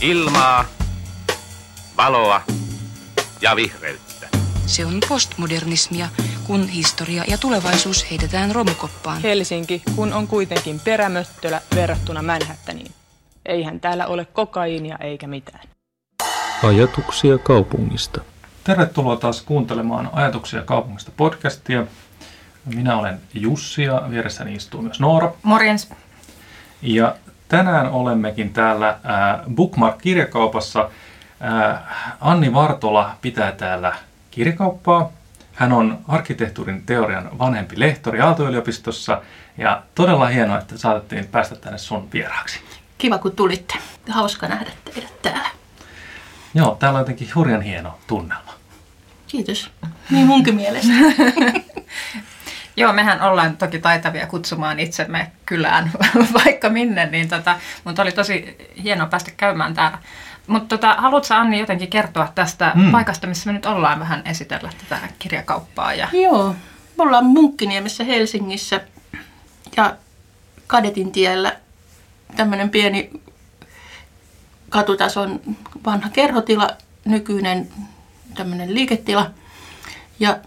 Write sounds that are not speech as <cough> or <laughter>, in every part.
Ilmaa, valoa ja vihreyttä. Se on postmodernismia, kun historia ja tulevaisuus heitetään romukoppaan. Helsinki, kun on kuitenkin perämöttölä verrattuna Manhattaniin. Eihän täällä ole kokaiinia eikä mitään. Ajatuksia kaupungista. Tervetuloa taas kuuntelemaan Ajatuksia kaupungista podcastia. Minä olen Jussi ja vieressäni istuu myös Noora. Morjens. Ja tänään olemmekin täällä äh, Bookmark-kirjakaupassa. Äh, Anni Vartola pitää täällä kirjakauppaa. Hän on arkkitehtuurin teorian vanhempi lehtori Aalto-yliopistossa ja todella hienoa, että saatettiin päästä tänne sun vieraaksi. Kiva kun tulitte. Hauska nähdä teidät täällä. Joo, täällä on jotenkin hurjan hieno tunnelma. Kiitos. Niin munkin mielestä. <laughs> Joo, mehän ollaan toki taitavia kutsumaan itsemme kylään <laughs> vaikka minne, niin tota, mutta oli tosi hienoa päästä käymään täällä. Mutta tota, haluatko Anni jotenkin kertoa tästä mm. paikasta, missä me nyt ollaan vähän esitellä tätä kirjakauppaa? Ja... Joo, me ollaan Munkkiniemessä Helsingissä ja Kadetin tiellä tämmöinen pieni katutason vanha kerhotila, nykyinen tämmöinen liiketila. Ja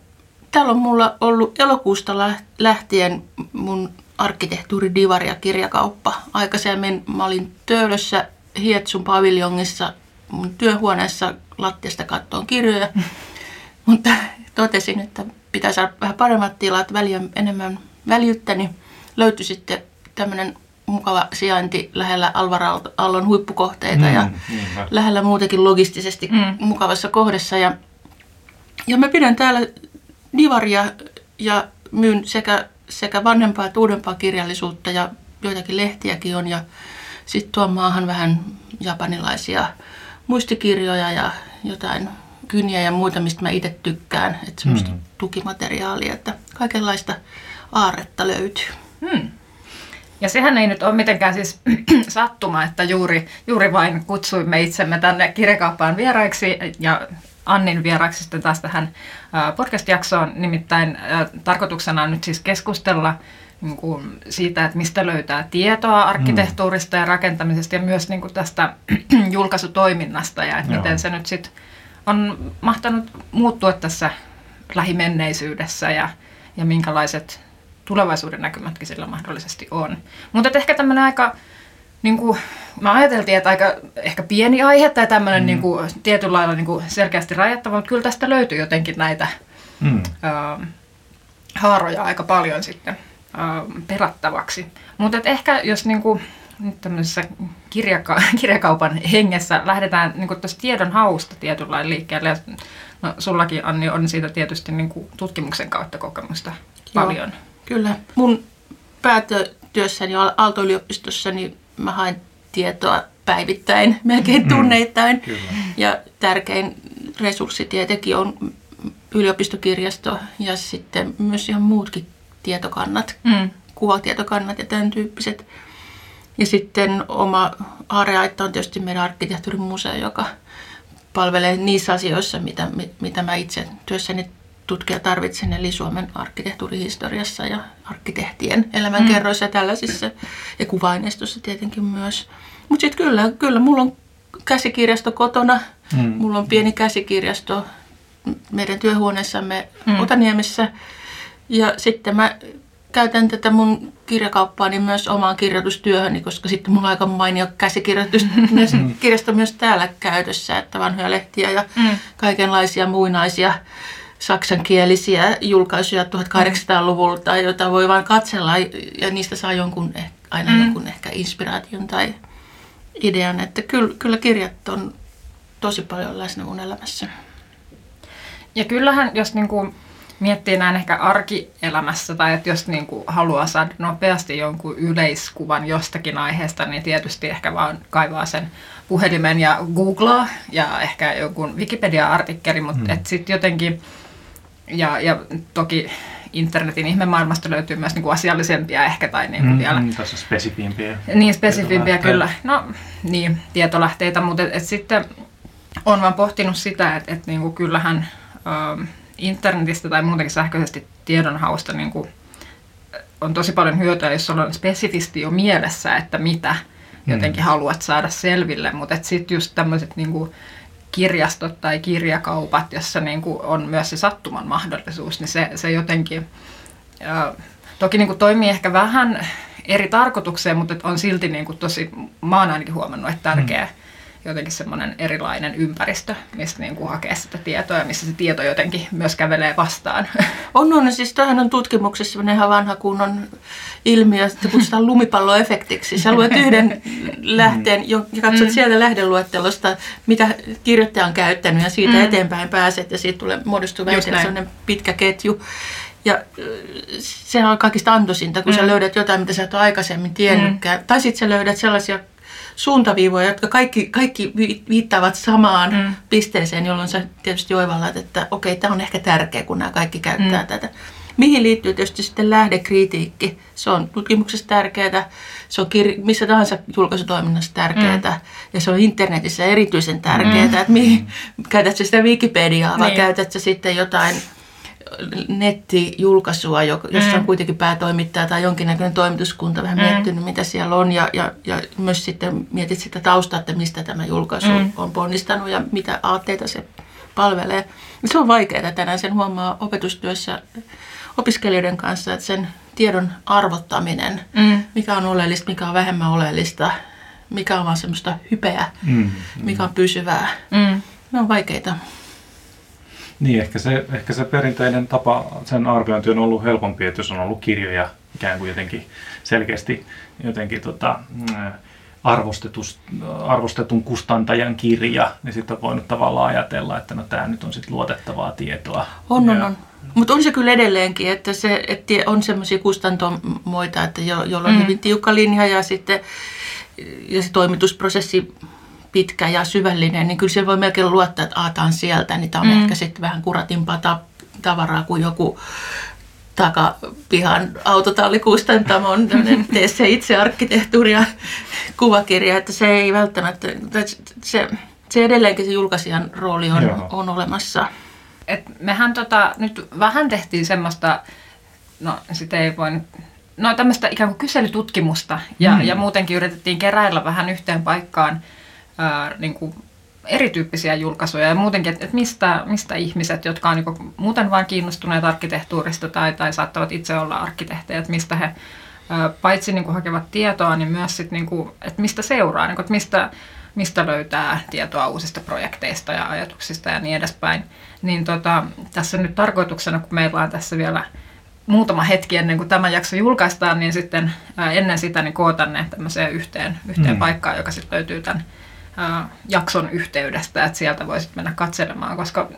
täällä on mulla ollut elokuusta lähtien mun arkkitehtuuri divari ja kirjakauppa. Aikaisemmin mä olin Töölössä Hietsun paviljongissa mun työhuoneessa lattiasta kattoon kirjoja, <laughs> mutta totesin, että pitää saada vähän paremmat tilat, väliä enemmän väljyttä, niin löytyi sitten tämmöinen mukava sijainti lähellä Alvar Aallon huippukohteita mm, ja niin, lähellä muutenkin logistisesti mm. mukavassa kohdassa. Ja, ja mä pidän täällä divaria ja myyn sekä, sekä vanhempaa että uudempaa kirjallisuutta ja joitakin lehtiäkin on. Ja sitten tuon maahan vähän japanilaisia muistikirjoja ja jotain kyniä ja muita, mistä mä itse tykkään. Että semmoista mm. tukimateriaalia, että kaikenlaista aarretta löytyy. Mm. Ja sehän ei nyt ole mitenkään siis <clears throat> sattuma, että juuri, juuri vain kutsuimme itsemme tänne kirjakauppaan vieraiksi ja Annin vieraksi sitten taas tähän podcast-jaksoon. Nimittäin tarkoituksena on nyt siis keskustella niin kuin siitä, että mistä löytää tietoa arkkitehtuurista ja rakentamisesta ja myös niin kuin tästä <clears throat> julkaisutoiminnasta ja että miten se nyt sitten on mahtanut muuttua tässä lähimenneisyydessä ja, ja minkälaiset tulevaisuuden näkymätkin sillä mahdollisesti on. Mutta ehkä tämmöinen aika, niin kuin, mä ajateltiin, että aika ehkä pieni aihe tai tämmöinen mm. niin kuin, tietyllä lailla niin kuin selkeästi rajattava, mutta kyllä tästä löytyy jotenkin näitä mm. äh, haaroja aika paljon sitten äh, perattavaksi. Mutta ehkä jos niin kuin, nyt tämmöisessä kirjaka- <laughs> kirjakaupan hengessä lähdetään niin kuin tuosta tiedon hausta tietyllä lailla liikkeelle. Ja, no, sullakin Anni on siitä tietysti niin kuin tutkimuksen kautta kokemusta Joo. paljon. Kyllä. Mun päätyössäni Aalto-yliopistossa niin mä hain tietoa päivittäin, melkein mm. tunneittain. Mm, ja tärkein resurssi tietenkin on ylioppistokirjasto ja sitten myös ihan muutkin tietokannat, mm. kuvatietokannat ja tämän tyyppiset. Ja sitten oma aareaitta on tietysti meidän arkkitehtuurimuseo, joka palvelee niissä asioissa, mitä, mitä mä itse työssäni tutkija tarvitsen, eli Suomen arkkitehtuurihistoriassa ja arkkitehtien elämänkerroissa mm. ja tällaisissa, ja kuvaineistossa tietenkin myös. Mutta sitten kyllä, kyllä, mulla on käsikirjasto kotona, mm. mulla on pieni käsikirjasto meidän työhuoneessamme mm. Otaniemessä, ja sitten mä käytän tätä mun kirjakauppaani myös omaan kirjoitustyöhöni, koska sitten mulla on aika mainio käsikirjoitus <laughs> myös, mm. kirjasto myös täällä käytössä, että vanhoja lehtiä ja mm. kaikenlaisia muinaisia saksankielisiä julkaisuja 1800-luvulta, joita voi vain katsella ja niistä saa jonkun, eh, aina mm. jonkun ehkä inspiraation tai idean. Että kyllä, kyllä kirjat on tosi paljon läsnä mun elämässä. Ja kyllähän, jos niin kuin miettii näin ehkä arkielämässä tai että jos niin kuin haluaa saada nopeasti jonkun yleiskuvan jostakin aiheesta, niin tietysti ehkä vaan kaivaa sen puhelimen ja googlaa ja ehkä jonkun Wikipedia-artikkeli, mutta mm. sitten jotenkin ja, ja toki internetin ihmemaailmasta löytyy myös niin kuin asiallisempia ehkä tai niin kuin mm, vielä... Mm, tässä spesifimpiä. Niin, spesifimpiä kyllä. No niin, tietolähteitä, mutta et, et sitten on vaan pohtinut sitä, että et, niin kuin kyllähän ö, internetistä tai muutenkin sähköisesti tiedonhausta niin kuin, on tosi paljon hyötyä, jos sulla on spesifisti jo mielessä, että mitä jotenkin haluat saada selville, mutta sitten just tämmöiset niinku kirjastot tai kirjakaupat, jossa niinku on myös se sattuman mahdollisuus, niin se, se jotenkin ja, toki niinku toimii ehkä vähän eri tarkoitukseen, mutta on silti niinku tosi, mä oon ainakin huomannut, että tärkeä mm jotenkin semmoinen erilainen ympäristö, mistä niin kuin hakee sitä tietoa ja missä se tieto jotenkin myös kävelee vastaan. <laughs> On, on. Siis tämähän on tutkimuksessa semmoinen ihan vanha kunnon ilmiö, että kutsutaan lumipalloefektiksi. Sä luet yhden <laughs> lähteen ja katsot mm. sieltä lähdeluettelosta, mitä kirjoittaja on käyttänyt ja siitä mm. eteenpäin pääset ja siitä tulee, muodostuu sellainen pitkä ketju. Ja se on kaikista antoisinta, kun mm. sä löydät jotain, mitä sä et ole aikaisemmin tiennytkään. Mm. Tai sitten sä löydät sellaisia suuntaviivoja, jotka kaikki, kaikki viittaavat samaan mm. pisteeseen, jolloin sä tietysti oivallat, että okei, tämä on ehkä tärkeä, kun nämä kaikki käyttää mm. tätä. Mihin liittyy tietysti sitten lähdekritiikki? Se on tutkimuksessa tärkeää, se on kir- missä tahansa julkaisutoiminnassa tärkeää mm. ja se on internetissä erityisen tärkeää, mm. että mihin, käytätkö sitä Wikipediaa vai niin. käytätkö sitten jotain nettijulkaisua, jossa on mm. kuitenkin päätoimittaja tai jonkinnäköinen toimituskunta vähän mm. miettinyt, mitä siellä on. Ja, ja, ja myös sitten mietit sitä taustaa, että mistä tämä julkaisu mm. on ponnistanut ja mitä aatteita se palvelee. Se on vaikeaa tänään, sen huomaa opetustyössä opiskelijoiden kanssa, että sen tiedon arvottaminen, mm. mikä on oleellista, mikä on vähemmän oleellista, mikä on vaan semmoista hypeä, mm. mikä on pysyvää. Mm. Ne on vaikeita. Niin, ehkä se, ehkä se perinteinen tapa, sen arviointi on ollut helpompi, että jos on ollut kirjoja ikään kuin jotenkin selkeästi jotenkin tota, arvostetun kustantajan kirja, niin sitten on voinut tavallaan ajatella, että no tämä nyt on sitten luotettavaa tietoa. On, on, on. Mutta on se kyllä edelleenkin, että, se, että on semmoisia kustantomoita, että jo, joilla on mm. hyvin tiukka linja ja sitten ja se toimitusprosessi pitkä ja syvällinen, niin kyllä siellä voi melkein luottaa, että aataan sieltä, niin tämä on mm. ehkä sitten vähän kuratimpaa ta- tavaraa kuin joku takapihan autotallikustamon tee <laughs> se itse arkkitehtuuri ja kuvakirja, että se ei välttämättä, se, se edelleenkin se julkaisijan rooli on, on olemassa. Et mehän tota, nyt vähän tehtiin semmoista, no sitä ei voi no tämmöistä ikään kuin kyselytutkimusta ja, mm. ja muutenkin yritettiin keräillä vähän yhteen paikkaan – ää, niin kuin erityyppisiä julkaisuja ja muutenkin, että, että mistä, mistä ihmiset, jotka on niin muuten vain kiinnostuneet arkkitehtuurista tai, tai saattavat itse olla arkkitehtejä, että mistä he ää, paitsi niin kuin hakevat tietoa, niin myös sit, niin kuin, että mistä seuraa, niin kuin, että mistä, mistä löytää tietoa uusista projekteista ja ajatuksista ja niin edespäin. Niin tota, tässä nyt tarkoituksena, kun meillä on tässä vielä muutama hetki ennen kuin tämä jakso julkaistaan, niin sitten ää, ennen sitä niin koota ne tämmöiseen yhteen, yhteen mm. paikkaan, joka sitten löytyy tämän jakson yhteydestä, että sieltä voisit mennä katselemaan, koska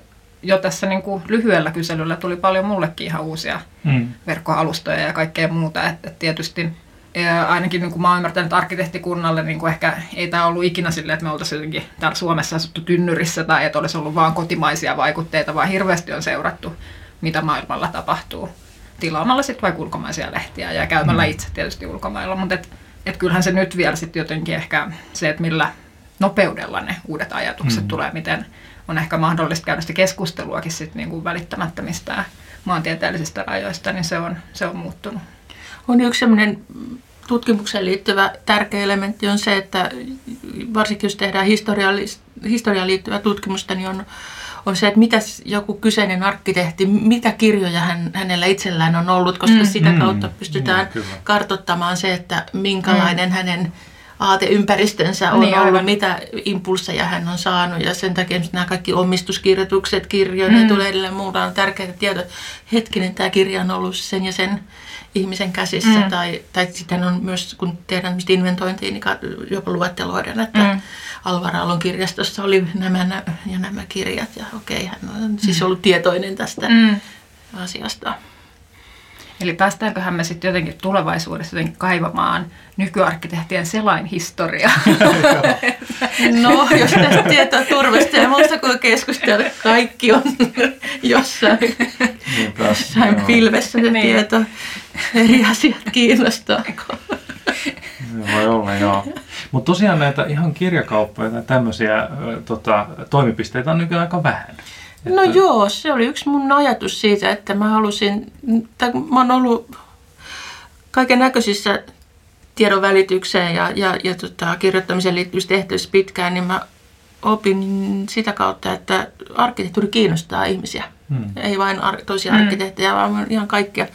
jo tässä niin kuin lyhyellä kyselyllä tuli paljon mullekin ihan uusia mm. verkkoalustoja ja kaikkea muuta, että tietysti ja ainakin niin kuin mä oon ymmärtänyt, että arkkitehtikunnalle niin kuin ehkä ei tämä ollut ikinä silleen, että me oltaisiin jotenkin täällä Suomessa asuttu tynnyrissä tai että olisi ollut vain kotimaisia vaikutteita, vaan hirveästi on seurattu, mitä maailmalla tapahtuu tilaamalla sitten vaikka ulkomaisia lehtiä ja käymällä mm. itse tietysti ulkomailla, mutta et, et kyllähän se nyt vielä sitten jotenkin ehkä se, että millä nopeudella ne uudet ajatukset mm. tulee, miten on ehkä mahdollista käydä sitä keskusteluakin sit niin kuin välittämättä mistään maantieteellisistä rajoista, niin se on, se on muuttunut. On yksi sellainen tutkimukseen liittyvä tärkeä elementti on se, että varsinkin jos tehdään historiaan liittyvää tutkimusta, niin on, on se, että mitä joku kyseinen arkkitehti, mitä kirjoja hän, hänellä itsellään on ollut, koska mm. sitä kautta pystytään mm, kartottamaan se, että minkälainen mm. hänen aateympäristönsä on niin, ollut, aivan. mitä impulseja hän on saanut ja sen takia nämä kaikki omistuskirjoitukset, kirjoja, mm. tulee edelleen muuta on tärkeitä tietoa. Hetkinen, tämä kirja on ollut sen ja sen ihmisen käsissä mm. tai, tai sitten on myös, kun tehdään inventointia, niin jopa luetteloiden, että mm. Alvaralon kirjastossa oli nämä ja nämä kirjat ja okei, hän on siis ollut tietoinen tästä mm. asiasta. Eli päästäänköhän me sitten jotenkin tulevaisuudessa jotenkin kaivamaan nykyarkkitehtien selainhistoriaa? <laughs> no, jos tästä tietää turvasta ja muusta kuin keskustella, kaikki on jossain, jossain pilvessä se niin. tieto. Eri asiat kiinnostaa. Voi olla, joo. Mutta tosiaan näitä ihan kirjakauppoja tai tämmöisiä tota, toimipisteitä on nykyään aika vähän. No että... joo, se oli yksi mun ajatus siitä, että mä halusin, tai mä oon ollut kaiken näköisissä tiedon välitykseen ja, ja, ja tota, kirjoittamiseen liittyvissä tehtävissä pitkään, niin mä opin sitä kautta, että arkkitehtuuri kiinnostaa ihmisiä. Hmm. Ei vain ar- toisia hmm. arkkitehtejä, vaan ihan kaikkia.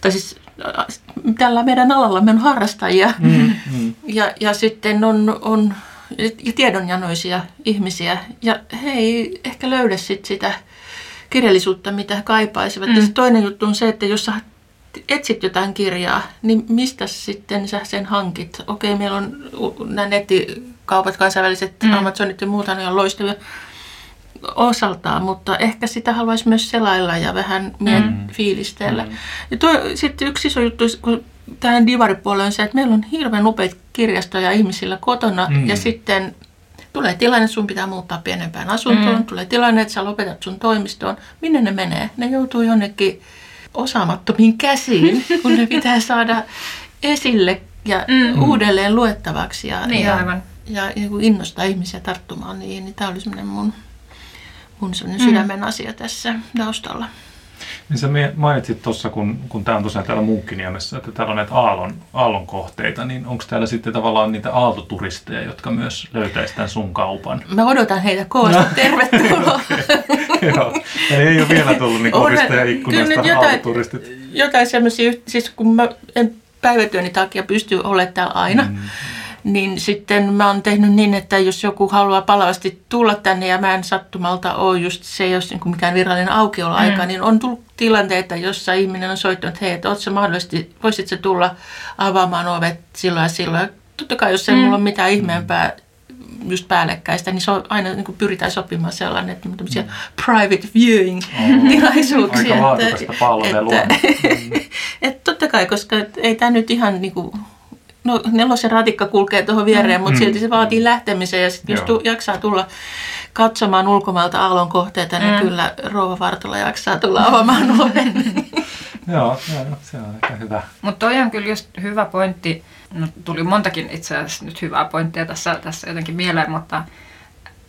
Tai siis äh, tällä meidän alalla me on harrastajia hmm. Hmm. Ja, ja sitten on, on tiedonjanoisia ihmisiä. Ja he ei ehkä löydä sit sitä kirjallisuutta, mitä he kaipaisivat. Hmm. Ja toinen juttu on se, että jos sä etsit jotain kirjaa, niin mistä sitten sä sen hankit? Okei, meillä on nämä nettikaupat, kansainväliset mm. Amazonit ja muuta, ne on loistavia osaltaan, mutta ehkä sitä haluaisi myös selailla ja vähän mm. fiilistellä. Mm. Ja sitten yksi iso juttu, kun tähän divaripuolelle on se, että meillä on hirveän upeita kirjastoja ihmisillä kotona mm. ja sitten tulee tilanne, että sun pitää muuttaa pienempään asuntoon, mm. tulee tilanne, että sä lopetat sun toimistoon. Minne ne menee? Ne joutuu jonnekin osaamattomiin käsiin, <laughs> kun ne pitää saada esille ja mm. uudelleen luettavaksi ja, niin, ja, aivan. ja, ja niin innostaa ihmisiä tarttumaan niin, niin tämä oli semmoinen mun, mun semmoinen mm. sydämen asia tässä taustalla. Niin sä mainitsit tuossa, kun, kun tämä on tosiaan täällä Munkkiniemessä, että täällä on näitä aallon, aallon kohteita, niin onko täällä sitten tavallaan niitä aaltoturisteja, jotka myös löytäisivät tämän sun kaupan? Mä odotan heitä kovasti. <laughs> No. Tervetuloa. <laughs> Joo, ei ole vielä tullut niin ovista ikkunasta jotain, aaltoturistit. Jotain semmoisia, siis kun mä en päivätyöni takia pysty olemaan täällä aina, mm niin sitten mä oon tehnyt niin, että jos joku haluaa palavasti tulla tänne ja mä en sattumalta ole just se, jos niin mikään virallinen aukioloaika, mm. niin on tullut tilanteita, jossa ihminen on soittanut, että hei, että se mahdollisesti, voisit se tulla avaamaan ovet silloin ja silloin. Totta kai, jos ei mm. mulla ole mitään ihmeempää just päällekkäistä, niin se on aina niin kuin pyritään sopimaan sellainen, että tämmöisiä mm. private viewing-tilaisuuksia. Mm. Aika että, palvelua. Että, mm. <laughs> että totta kai, koska ei tämä nyt ihan niin kuin, No nelosen ratikka kulkee tuohon viereen, mm. mutta silti se vaatii mm. lähtemisen ja sitten jos tu, jaksaa tulla katsomaan ulkomailta aallon kohteita, niin mm. kyllä Rouva Vartola jaksaa tulla avaamaan <laughs> oven. joo, joo, se on aika hyvä. Mutta toi on kyllä just hyvä pointti. No, tuli montakin itse asiassa nyt hyvää pointtia tässä, tässä jotenkin mieleen, mutta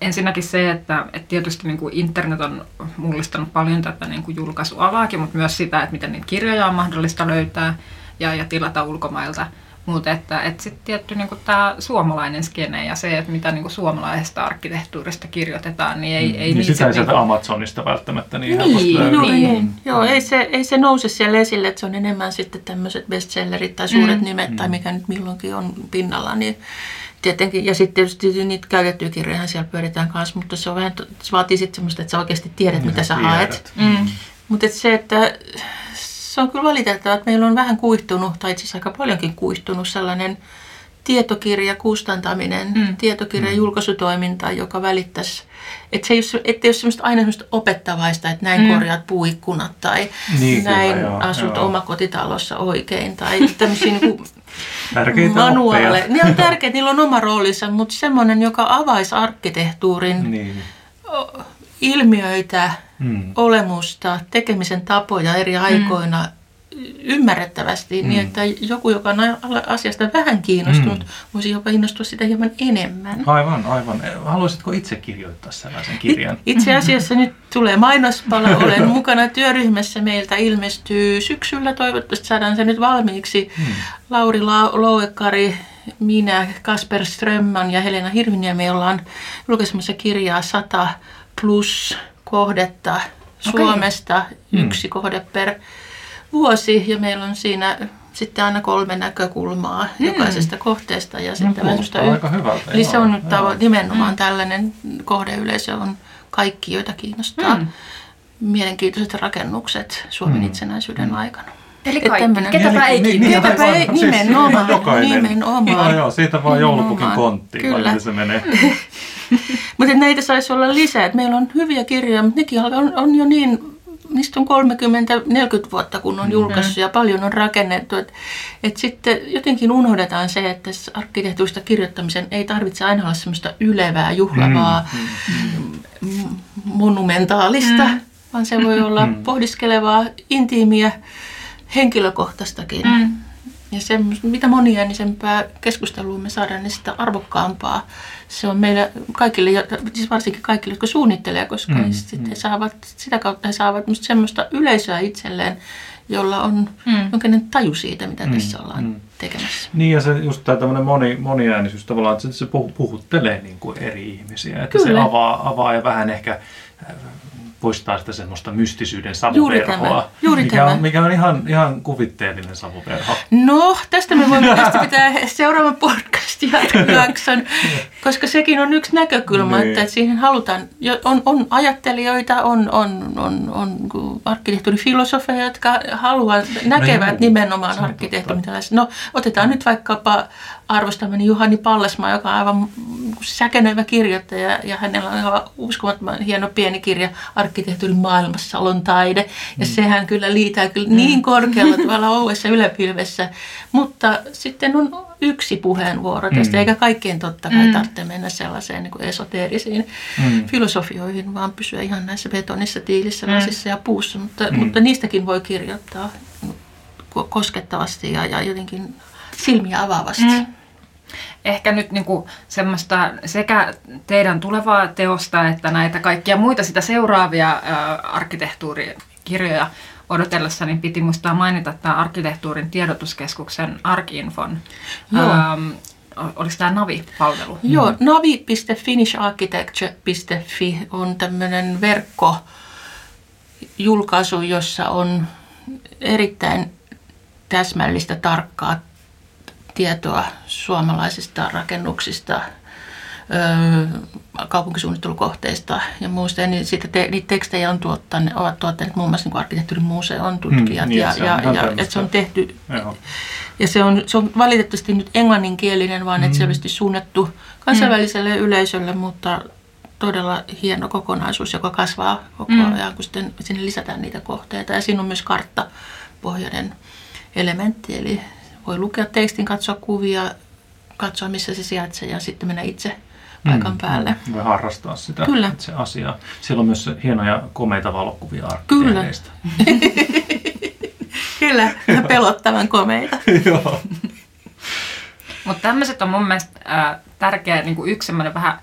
ensinnäkin se, että, että tietysti niin kuin internet on mullistanut paljon tätä niin kuin julkaisualaakin, mutta myös sitä, että miten niitä kirjoja on mahdollista löytää ja, ja tilata ulkomailta – mutta että, että sitten tietty niin tämä suomalainen skene ja se, että mitä niin suomalaisesta arkkitehtuurista kirjoitetaan, niin ei, mm. ei niin sitä ei sieltä niin Amazonista välttämättä niin, niin helposti löydy. Niin. niin. Joo, ei se, ei se nouse siellä esille, että se on enemmän sitten tämmöiset bestsellerit tai suuret mm. nimet tai mm. mikä nyt milloinkin on pinnalla, niin tietenkin, ja sitten tietysti niitä käytettyjä kirjoja siellä pyöritään kanssa, mutta se, on vähän, se vaatii sitten semmoista, että sä oikeasti tiedät, niin mitä sä tiedät. haet. Mm. Mutta se, että se on kyllä valitettavaa, että meillä on vähän kuihtunut, tai itse asiassa aika paljonkin kuihtunut sellainen tietokirja kustantaminen, mm. tietokirja mm. julkaisutoiminta, joka välittäisi, että se ei ole, ettei ole semmoista aina semmoista opettavaista, että näin mm. korjaat puuikkunat tai niin, näin kyllä, joo, asut joo. omakotitalossa oikein tai tämmöisiä niin <laughs> Tärkeitä manuaaleja. Ne on tärkeitä, niillä on oma roolinsa, mutta semmoinen, joka avaisi arkkitehtuurin niin. Ilmiöitä, mm. olemusta, tekemisen tapoja eri aikoina mm. ymmärrettävästi, niin mm. niin että joku, joka on asiasta vähän kiinnostunut, mm. voisi jopa innostua sitä hieman enemmän. Aivan, aivan. Haluaisitko itse kirjoittaa sellaisen kirjan? Itse asiassa nyt tulee mainospala. Olen <laughs> mukana työryhmässä. Meiltä ilmestyy syksyllä. Toivottavasti saadaan se nyt valmiiksi. Mm. Lauri Louekari, minä, Kasper Strömman ja Helena Hirviniemi ollaan julkaisemassa kirjaa 100 plus kohdetta Suomesta, okay. yksi mm. kohde per vuosi ja meillä on siinä sitten aina kolme näkökulmaa mm. jokaisesta kohteesta. Ja no, sitten no, aika hyvältä. Eli se on nyt tavo- nimenomaan mm. tällainen kohdeyleisö on kaikki, joita kiinnostaa mm. mielenkiintoiset rakennukset Suomen mm. itsenäisyyden mm. aikana. Eli kaikki, ketäpä ei niin, niin, ketäpä ei, siis nimenomaan. Jokainen. nimenomaan. Joo, joo, siitä vaan joulupukin kontti, Kyllä. se menee. <laughs> mutta näitä saisi olla lisää. Et meillä on hyviä kirjoja, mutta nekin on, on jo niin, niistä on 30-40 vuotta kun on julkaissut ja paljon on rakennettu. Että et sitten jotenkin unohdetaan se, että arkkitehtuurista kirjoittamisen ei tarvitse aina olla semmoista ylevää, juhlavaa, mm, monumentaalista, mm. vaan se voi olla pohdiskelevaa, intiimiä, henkilökohtaistakin. Mm. ja se, mitä moniäänisempää keskustelua me saadaan, niin sitä arvokkaampaa se on meille kaikille, siis varsinkin kaikille, jotka suunnittelee, koska mm, sitten he saavat, sitä kautta he saavat semmoista yleisöä itselleen, jolla on mm. jonkinlainen taju siitä, mitä mm, tässä ollaan mm. tekemässä. Niin ja se just tämä tämmöinen moni, moniäänisyys tavallaan, että se puhuttelee niin kuin eri ihmisiä, että Kyllä. se avaa, avaa ja vähän ehkä poistaa sitä semmoista mystisyyden savuverhoa, Juuri mikä, tämä. On, mikä on ihan, ihan kuvitteellinen savuverho. No, tästä me voimme tästä pitää seuraavan podcast-jakson, koska sekin on yksi näkökulma, niin. että siihen halutaan, on, on ajattelijoita, on, on, on, on arkkitehtuurifilosofeja, jotka haluavat, näkevät no, nimenomaan arkkitehtuurin. No, otetaan nyt vaikkapa arvostamani Juhani Pallesmaa, joka on aivan säkenöivä kirjoittaja ja hänellä on aivan uskomattoman hieno pieni kirja Arkkitehtuurin maailmassalon taide. Ja mm. sehän kyllä liitää kyllä mm. niin korkealla tavalla ouessa yläpilvessä. Mutta sitten on yksi puheenvuoro tästä, mm. eikä kaikkien totta kai mm. tarvitse mennä sellaiseen niin kuin esoteerisiin mm. filosofioihin, vaan pysyä ihan näissä betonissa, tiilissä, mm. ja puussa. Mutta, mm. mutta niistäkin voi kirjoittaa koskettavasti ja, ja jotenkin silmiä avaavasti. Mm. Ehkä nyt niin kuin semmoista sekä teidän tulevaa teosta että näitä kaikkia muita sitä seuraavia ää, arkkitehtuurikirjoja odotellessa, niin piti muistaa mainita tämä arkkitehtuurin tiedotuskeskuksen Arkinfon. Ähm, oliko tämä Navi-palvelu? Joo, mm. navi.finisharchitecture.fi on tämmöinen verkkojulkaisu, jossa on erittäin täsmällistä, tarkkaa tietoa suomalaisista rakennuksista, kaupunkisuunnittelukohteista ja muista. Ja niin, siitä te, niitä tekstejä on tuottaneet, ovat tuottaneet muun muassa niin arkkitehtuurimuseon tutkijat. Mm, niin, ja, ja, ja, ja, se on tehty, Joo. ja se on, se on valitettavasti nyt englanninkielinen, vaan mm. että selvästi suunnattu kansainväliselle mm. yleisölle, mutta todella hieno kokonaisuus, joka kasvaa koko mm. ajan, kun sitten sinne lisätään niitä kohteita. Ja siinä on myös karttapohjainen elementti, eli voi lukea tekstin, katsoa kuvia, katsoa missä se sijaitsee ja sitten mennä itse paikan mm, päälle. Voi harrastaa sitä Kyllä. itse asiaa. Siellä on myös hienoja komeita valokuvia arkkitehdeistä. Kyllä. <laughs> Kyllä, <laughs> pelottavan komeita. <laughs> Joo. Mutta tämmöiset on mun mielestä äh, tärkeä niin kuin yksi semmoinen vähän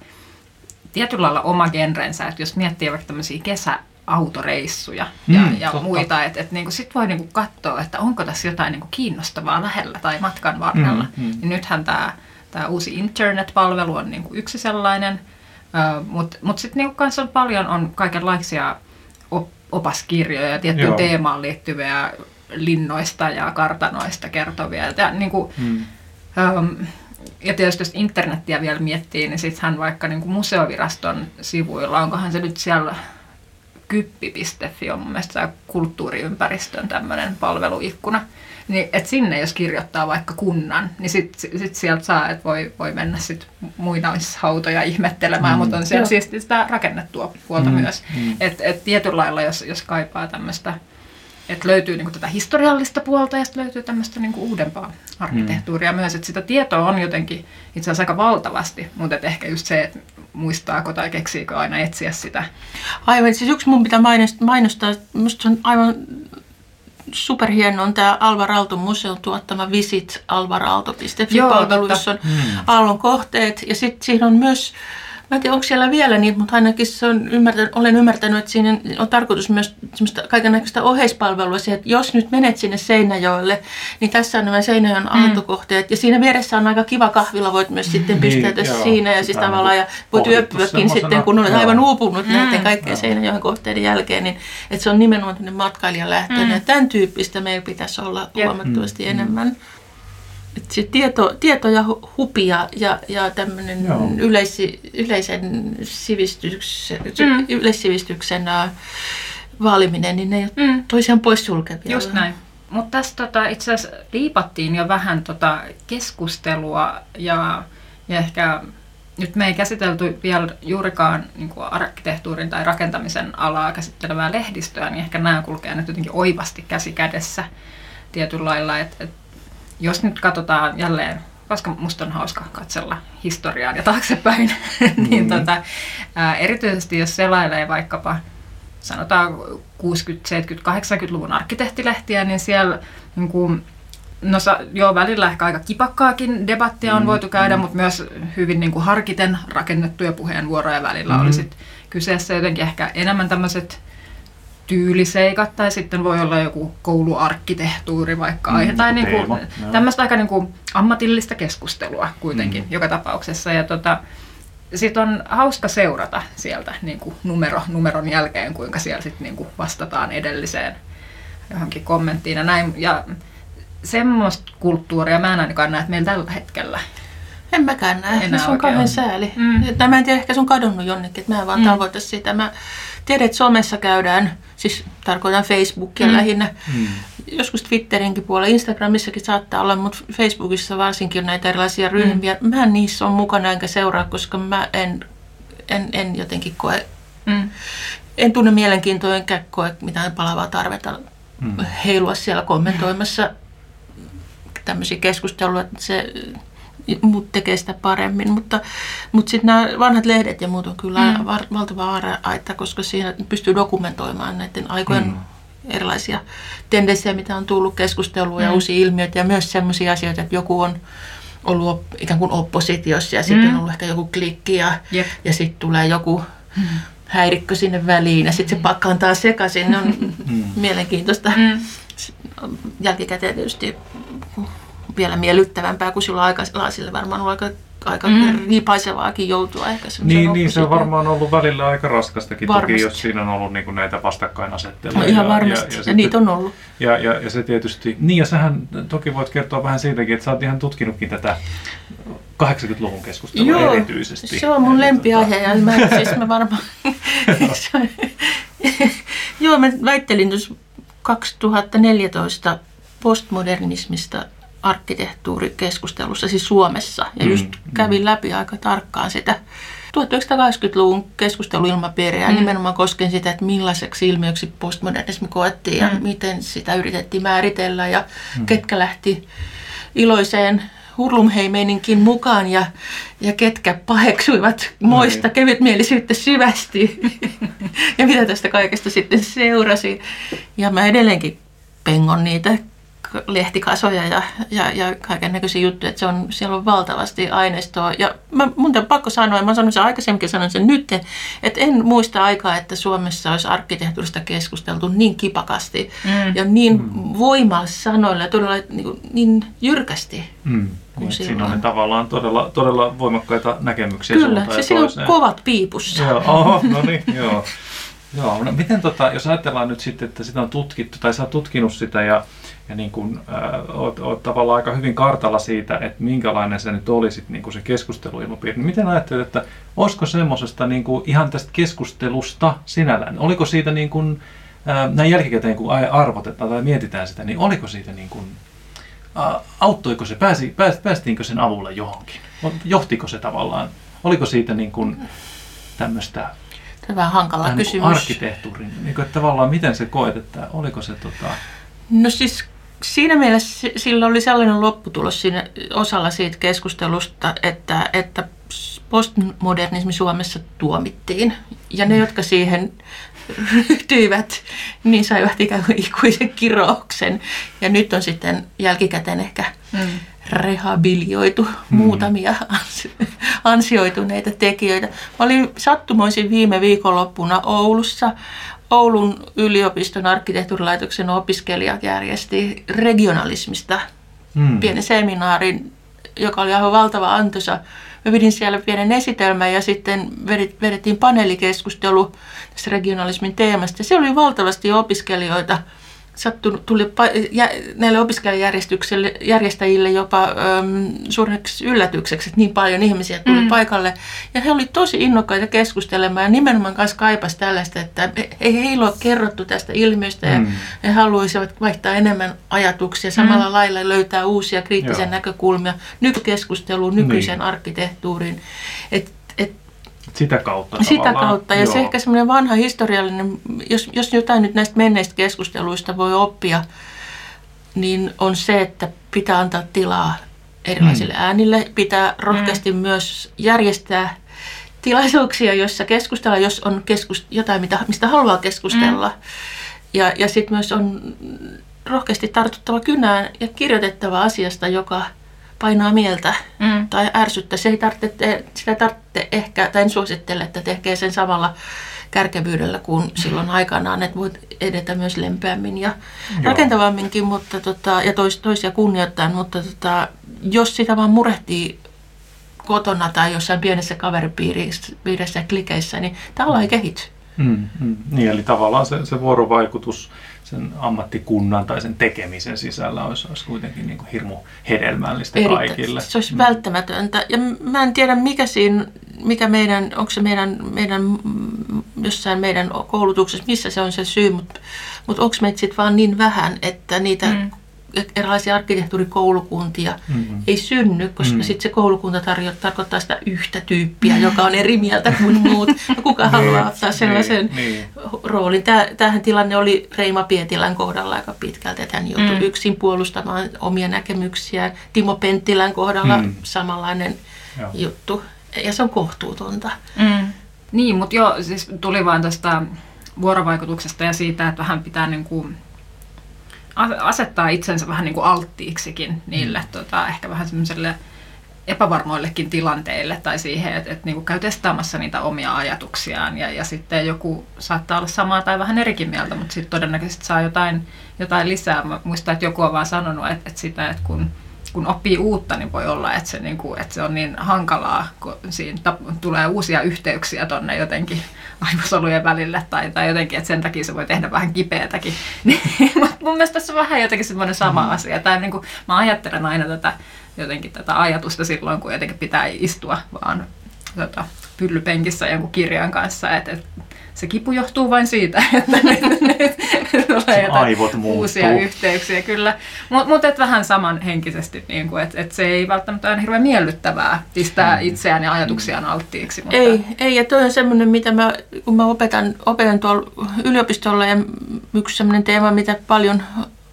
tietyllä lailla oma genrensä, että jos miettii vaikka tämmöisiä kesä, autoreissuja ja, mm, ja muita. Että et, niinku, sitten voi niinku katsoa, että onko tässä jotain niinku kiinnostavaa lähellä tai matkan varrella. Mm, mm. Ja nythän tämä tää uusi internet-palvelu on niinku yksi sellainen, uh, mutta mut sitten niinku kanssa on paljon on kaikenlaisia op- opaskirjoja ja tiettyyn Joo. teemaan liittyviä linnoista ja kartanoista kertovia. Ja, niinku, mm. um, ja tietysti jos internettiä vielä miettii, niin sittenhän vaikka niin kuin museoviraston sivuilla, onkohan se nyt siellä kyppi.fi on mun mielestä kulttuuriympäristön tämmöinen palveluikkuna. Niin, et sinne jos kirjoittaa vaikka kunnan, niin sitten sit sieltä saa, että voi, voi mennä sit muinaishautoja ihmettelemään, mm. mutta on siellä siis sitä rakennettua puolta mm. myös. Mm. Että et tietyllä lailla, jos, jos kaipaa tämmöistä, että löytyy niinku tätä historiallista puolta ja sitten löytyy tämmöistä niinku uudempaa arkkitehtuuria mm. myös. Että sitä tietoa on jotenkin itse asiassa aika valtavasti, mutta et ehkä just se, että muistaako tai keksiikö aina etsiä sitä. Aivan, siis yksi mun pitää mainostaa, minusta on aivan superhieno on tämä Alvar Aalto museon tuottama Visit alvaraalto.fi-palvelu, jossa on. Aallon kohteet. Ja sitten siinä on myös Mä en tiedä, onko siellä vielä niin, mutta ainakin se on ymmärtänyt, olen ymmärtänyt, että siinä on tarkoitus myös kaikenlaista oheispalvelua siihen, että jos nyt menet sinne Seinäjoelle, niin tässä on nämä Seinäjoen mm. aaltokohteet. Ja siinä vieressä on aika kiva kahvila, voit myös sitten niin, pistäytyä niin, siinä ja siis tavallaan, ja voit yöpyäkin sitten, kun olet aivan uupunut mm. näiden kaikkien Seinäjoen kohteiden jälkeen, niin että se on nimenomaan tänne matkailijan lähtöön. Mm. Ja tämän tyyppistä meillä pitäisi olla huomattavasti mm. enemmän se tieto, tieto ja hupia ja, ja tämmöinen yleisi, yleisen sivistyksen, mm. yleissivistyksen vaaliminen, niin ne ei mm. toisiaan pois sulkevia. Just näin. Mutta tässä tota, itse asiassa liipattiin jo vähän tota keskustelua ja, ja ehkä nyt me ei käsitelty vielä juurikaan niin arkkitehtuurin tai rakentamisen alaa käsittelevää lehdistöä, niin ehkä nämä kulkee nyt jotenkin oivasti käsi kädessä tietyllä lailla, että et jos nyt katsotaan jälleen, koska musta on hauska katsella historiaan ja taaksepäin, <laughs> niin mm. tota, ää, erityisesti jos selailee vaikkapa sanotaan 60-, 70-, 80-luvun arkkitehtilehtiä, niin siellä niin kuin, No sa, joo, välillä ehkä aika kipakkaakin debattia on Mm, voitu käydä, mm. mutta myös hyvin niin kuin harkiten rakennettuja puheenvuoroja välillä Mm. oli sit kyseessä jotenkin ehkä enemmän tämmöiset tyyliseikat tai sitten voi olla joku kouluarkkitehtuuri vaikka Mm, aihe tai joku niin kuin, joo. tämmöistä aika niin kuin ammatillista keskustelua kuitenkin Mm. joka tapauksessa ja tota, sitten on hauska seurata sieltä niin kuin numero numeron jälkeen, kuinka siellä sitten niin kuin vastataan edelliseen johonkin kommenttiin ja näin. Ja semmoista kulttuuria mä en ainakaan näe, että meillä tällä hetkellä. En mäkään näe. Enää se on kauhean sääli. Mm. Tai mä en tiedä, ehkä se on kadonnut jonnekin, että mä en vaan mm. tavoita sitä. Mä tiedän, että somessa käydään, siis tarkoitan Facebookia Mm. lähinnä. Mm. Joskus Twitterinkin puolella, Instagramissakin saattaa olla, mutta Facebookissa varsinkin on näitä erilaisia ryhmiä. Mm. Mä en niissä ole mukana enkä seuraa, koska mä en, en, en jotenkin koe, Mm. en tunne mielenkiintoa enkä koe mitään palavaa tarvetta Mm. heilua siellä kommentoimassa tämmöisiä keskusteluja, se muut tekee sitä paremmin. Mutta, mutta sitten nämä vanhat lehdet ja muut on kyllä Mm. mm. valtava aita, koska siinä pystyy dokumentoimaan näiden aikojen Mm. mm. erilaisia tendenssejä, mitä on tullut keskustelua ja Mm. uusia ilmiöitä ja myös sellaisia asioita, että joku on ollut ikään kuin oppositiossa ja sitten Mm. on ollut ehkä joku klikki ja, Jep. ja sitten tulee joku häirikkö sinne väliin ja sitten se pakkaantaa sekaisin. Ne on Mm. mielenkiintoista Mm. jälkikäteen tietysti vielä miellyttävämpää, kun sillä aikalaisille varmaan on aika, aika Mm. riipaisevaakin joutua ehkä Niin, niin, se on varmaan ollut välillä aika raskastakin toki, Varmasti. jos siinä on ollut niin kuin näitä vastakkainasetteluja. No ihan varmasti, ja, ja, sitten- niitä on ollut. Ja, ja, ja se tietysti, niin ja sähän toki voit kertoa vähän siitäkin, että sä oot ihan tutkinutkin tätä 80-luvun keskustelua erityisesti. se on mun Eli lempiaihe tota- ja mä, <laughs> siis mä varmaan... Joo, <laughs> mä väittelin tuossa 2014 postmodernismista arkkitehtuurikeskustelussa, siis Suomessa. Ja just Mm, mm. kävin läpi aika tarkkaan sitä 1980-luvun keskusteluilmapiiriä Mm. mm. nimenomaan koskien sitä, että millaiseksi ilmiöksi postmodernismi koettiin ja Mm. miten sitä yritettiin määritellä ja Mm. ketkä lähti iloiseen hurlumheimeininkin mukaan ja, ja ketkä paheksuivat moista Niin. kevytmielisyyttä syvästi <laughs> ja mitä tästä kaikesta sitten seurasi. Ja mä edelleenkin pengon niitä lehtikasoja ja, ja, ja kaiken näköisiä juttuja, että se on, siellä on valtavasti aineistoa. Ja mä, mun on pakko sanoa, ja mä sanoin sen aikaisemminkin, sanon sen nyt, että en muista aikaa, että Suomessa olisi arkkitehtuurista keskusteltu niin kipakasti Mm. ja niin voimalla sanoilla ja todella niin, kuin, niin jyrkästi. Mm. Niin, siinä on tavallaan todella, todella voimakkaita näkemyksiä Kyllä, se siinä on kovat piipussa. Joo, oho, no niin, joo. Joo, no miten tota, jos ajatellaan nyt sitten, että sitä on tutkittu, tai sä oot tutkinut sitä ja, ja niin kuin, äh, oot, oot tavallaan aika hyvin kartalla siitä, että minkälainen se nyt oli sit, niin kuin se keskusteluilmapiiri. Niin miten ajattelet, että olisiko semmoisesta niin kuin ihan tästä keskustelusta sinällään, oliko siitä niin kuin, äh, näin jälkikäteen kun ai- arvotetaan tai mietitään sitä, niin oliko siitä niin kuin, äh, auttoiko se, pääsi, pääs, päästiinkö sen avulla johonkin? Johtiko se tavallaan, oliko siitä niin kuin tämmöistä Tämä on vähän hankala niin kysymys. arkkitehtuurin, niin kuin, että tavallaan miten se koet, että oliko se tota, No siis siinä mielessä si- sillä oli sellainen lopputulos siinä osalla siitä keskustelusta, että, että postmodernismi Suomessa tuomittiin. Ja ne, jotka siihen ryhtyivät, niin saivat ikään kuin ikuisen kirouksen. Ja nyt on sitten jälkikäteen ehkä Mm. rehabilioitu muutamia ans- ansioituneita tekijöitä. Mä olin sattumoisin viime viikonloppuna Oulussa. Oulun yliopiston arkkitehtuurilaitoksen opiskelijat järjesti regionalismista mm, pienen seminaarin, joka oli aivan valtava antoisa. Mä pidin siellä pienen esitelmän ja sitten vedettiin paneelikeskustelu tästä regionalismin teemasta. Siellä oli valtavasti opiskelijoita. Sattunut, tuli näille opiskelijajärjestyksille järjestäjille jopa äm, suureksi yllätykseksi, että niin paljon ihmisiä tuli Mm. paikalle. Ja he olivat tosi innokkaita keskustelemaan ja nimenomaan kanssa kaipas tällaista, että ei heillä ole kerrottu tästä ilmiöstä ja Mm. he haluaisivat vaihtaa enemmän ajatuksia, samalla Mm. lailla löytää uusia kriittisiä Joo. näkökulmia nykykeskusteluun, nykyiseen Niin. arkkitehtuuriin. Et, et sitä kautta sitä tavallaan. kautta. Ja joo. se ehkä semmoinen vanha historiallinen, jos, jos jotain nyt näistä menneistä keskusteluista voi oppia, niin on se, että pitää antaa tilaa erilaisille Mm. äänille. Pitää rohkeasti myös järjestää tilaisuuksia, joissa keskustellaan, jos on keskust- jotain, mitä, mistä haluaa keskustella. Ja, ja sitten myös on rohkeasti tartuttava kynään ja kirjoitettava asiasta, joka painaa mieltä mm. tai ärsyttää. Se ei tarvitse, te, sitä tarvitse ehkä, tai en suosittele, että tekee sen samalla kärkevyydellä kuin silloin aikanaan, että voit edetä myös lempeämmin ja Joo. rakentavamminkin mutta tota, ja tois, toisia kunnioittain, mutta tota, jos sitä vaan murehtii kotona tai jossain pienessä kaveripiirissä ja klikeissä, niin tällä ei kehity. Mm, mm. Niin, eli tavallaan se, se vuorovaikutus sen ammattikunnan tai sen tekemisen sisällä olisi, olisi kuitenkin niin kuin hirmu hedelmällistä Erittäin. kaikille. Se olisi mm. välttämätöntä. Ja mä en tiedä, mikä siinä, mikä meidän, onko se meidän, meidän jossain meidän koulutuksessa, missä se on se syy, mutta, mutta onko meitä sitten vaan niin vähän, että niitä mm erilaisia arkkitehtuurikoulukuntia mm-hmm. ei synny, koska mm-hmm. sitten se koulukunta tarjo- tarkoittaa sitä yhtä tyyppiä, joka on eri mieltä kuin <laughs> muut. Ja kuka niin, haluaa ottaa sellaisen niin, niin. roolin. tämähän tilanne oli Reima Pietilän kohdalla aika pitkälti, että hän joutui mm. yksin puolustamaan omia näkemyksiä. Timo Penttilän kohdalla mm. samanlainen Joo. juttu. Ja se on kohtuutonta. Mm. Niin, mutta joo, siis tuli vain tästä vuorovaikutuksesta ja siitä, että vähän pitää niin kuin asettaa itsensä vähän niin kuin alttiiksikin niille mm. tota, ehkä vähän semmoiselle epävarmoillekin tilanteille tai siihen, että, että niin kuin käy testaamassa niitä omia ajatuksiaan ja, ja sitten joku saattaa olla samaa tai vähän erikin mieltä, mutta sitten todennäköisesti saa jotain, jotain lisää. Mä muistan, että joku on vaan sanonut, että, että sitä, että kun kun oppii uutta, niin voi olla, että se, niin kuin, että se on niin hankalaa, kun siinä tulee uusia yhteyksiä tonne jotenkin <laughs> aivosolujen välille tai, tai jotenkin, että sen takia se voi tehdä vähän kipeätäkin. <laughs> Niin, mutta mun mielestä tässä on vähän jotenkin semmoinen sama mm. asia. Tai niin kuin, mä ajattelen aina tätä, jotenkin tätä ajatusta silloin, kun jotenkin pitää istua vaan tota, pyllypenkissä jonkun kirjan kanssa, että, että se kipu johtuu vain siitä, <laughs> että nyt, nyt tulee Aivot uusia yhteyksiä, kyllä. Mutta mut et vähän samanhenkisesti, niin kuin, että et se ei välttämättä ole hirveän miellyttävää pistää mm. itseään ja ajatuksiaan alttiiksi. Mutta... Ei, ei, ja toi on semmoinen, mitä mä, kun mä opetan, opetan tuolla yliopistolla, ja yksi semmoinen teema, mitä paljon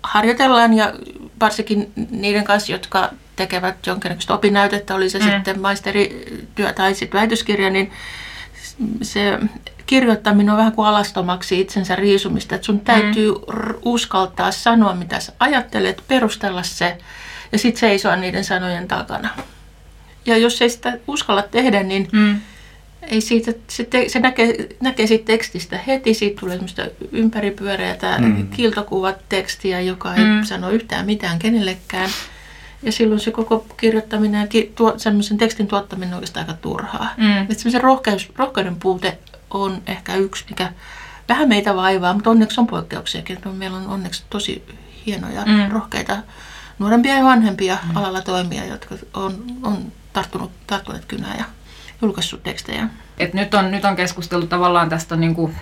harjoitellaan, ja varsinkin niiden kanssa, jotka tekevät jonkinlaista opinnäytettä, oli se mm. sitten maisterityö tai sitten väitöskirja, niin se kirjoittaminen on vähän kuin alastomaksi itsensä riisumista, että sun täytyy mm. uskaltaa sanoa, mitä sä ajattelet, perustella se ja sitten seisoa niiden sanojen takana. Ja jos ei sitä uskalla tehdä, niin mm. ei siitä, se, te, se näkee, näkee siitä tekstistä heti, siitä tulee semmoista ympäripyöreätä mm. kiltokuvat tekstiä, joka ei mm. sano yhtään mitään kenellekään. Ja silloin se koko kirjoittaminen ja ki, tuo, semmoisen tekstin tuottaminen on oikeastaan aika turhaa. Mm. Että semmoisen rohkeus, rohkeuden puute on ehkä yksi, mikä vähän meitä vaivaa, mutta onneksi on poikkeuksiakin. Meillä on onneksi tosi hienoja, mm. rohkeita nuorempia ja vanhempia mm. alalla toimia, jotka on, on tarttunut, tarttuneet kynää ja julkaissut tekstejä. Et nyt, on, nyt on keskusteltu tavallaan tästä niin kuin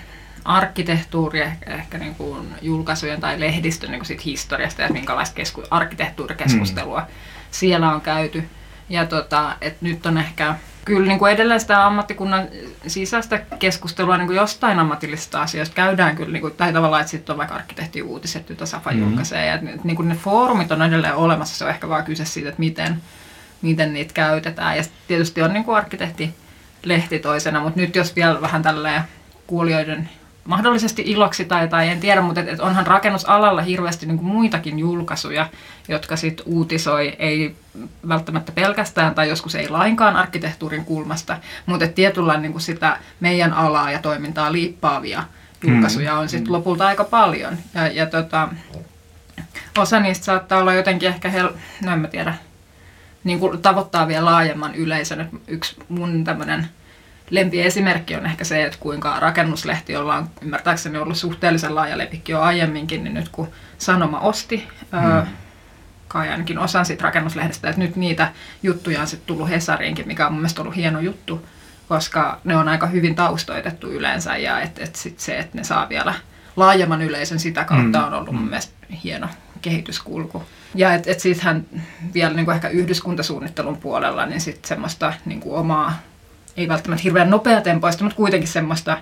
arkkitehtuuri, ehkä, ehkä niin kuin julkaisujen tai lehdistön niin kuin siitä historiasta ja minkälaista kesku, arkkitehtuurikeskustelua mm. siellä on käyty. Ja tota, et nyt on ehkä kyllä niin kuin edelleen sitä ammattikunnan sisäistä keskustelua niin kuin jostain ammatillisista asioista käydään kyllä, niin kuin, tai tavallaan, että sitten on vaikka arkkitehtiuutiset, joita Safa mm-hmm. julkaisee, ja niin kuin ne foorumit on edelleen olemassa, se on ehkä vaan kyse siitä, että miten, miten niitä käytetään, ja tietysti on niin kuin arkkitehtilehti toisena, mutta nyt jos vielä vähän tälleen kuulijoiden mahdollisesti iloksi tai, tai en tiedä, mutta et, et onhan rakennusalalla hirveästi niin kuin muitakin julkaisuja, jotka sitten uutisoi, ei välttämättä pelkästään tai joskus ei lainkaan arkkitehtuurin kulmasta, mutta tietyllä niin kuin sitä meidän alaa ja toimintaa liippaavia julkaisuja on sitten mm. lopulta aika paljon. Ja, ja tota, osa niistä saattaa olla jotenkin ehkä, hel- no en mä tiedä, niin kuin tavoittaa vielä laajemman yleisön. yksi mun tämmöinen lempiesimerkki on ehkä se, että kuinka rakennuslehti, jolla on ymmärtääkseni ollut suhteellisen laaja lepikki jo aiemminkin, niin nyt kun Sanoma osti, mm. kai ainakin osan siitä rakennuslehdestä, että nyt niitä juttuja on sitten tullut Hesariinkin, mikä on mun mielestä ollut hieno juttu, koska ne on aika hyvin taustoitettu yleensä ja että et sit se, että ne saa vielä laajemman yleisön sitä kautta mm. on ollut mun mm. mielestä hieno kehityskulku. Ja että et siitähän vielä niin kuin ehkä yhdyskuntasuunnittelun puolella, niin sitten semmoista niin kuin omaa ei välttämättä hirveän nopeatempoista, mutta kuitenkin semmoista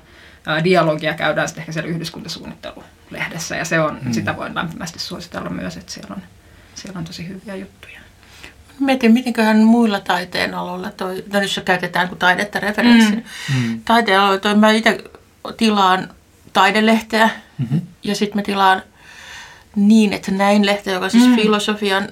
ää, dialogia käydään sitten ehkä siellä yhdyskuntasuunnittelulehdessä ja se on, mm. sitä voin lämpimästi suositella myös, että siellä on, siellä on tosi hyviä juttuja. Mietin, mitenköhän muilla taiteen aloilla, toi, no nyt käytetään kuin taidetta referenssin. Mm. Mm. Taiteen aloilla, toi, mä itse tilaan taidelehteä mm-hmm. ja sitten mä tilaan niin, että näin lehti, joka on siis mm. filosofian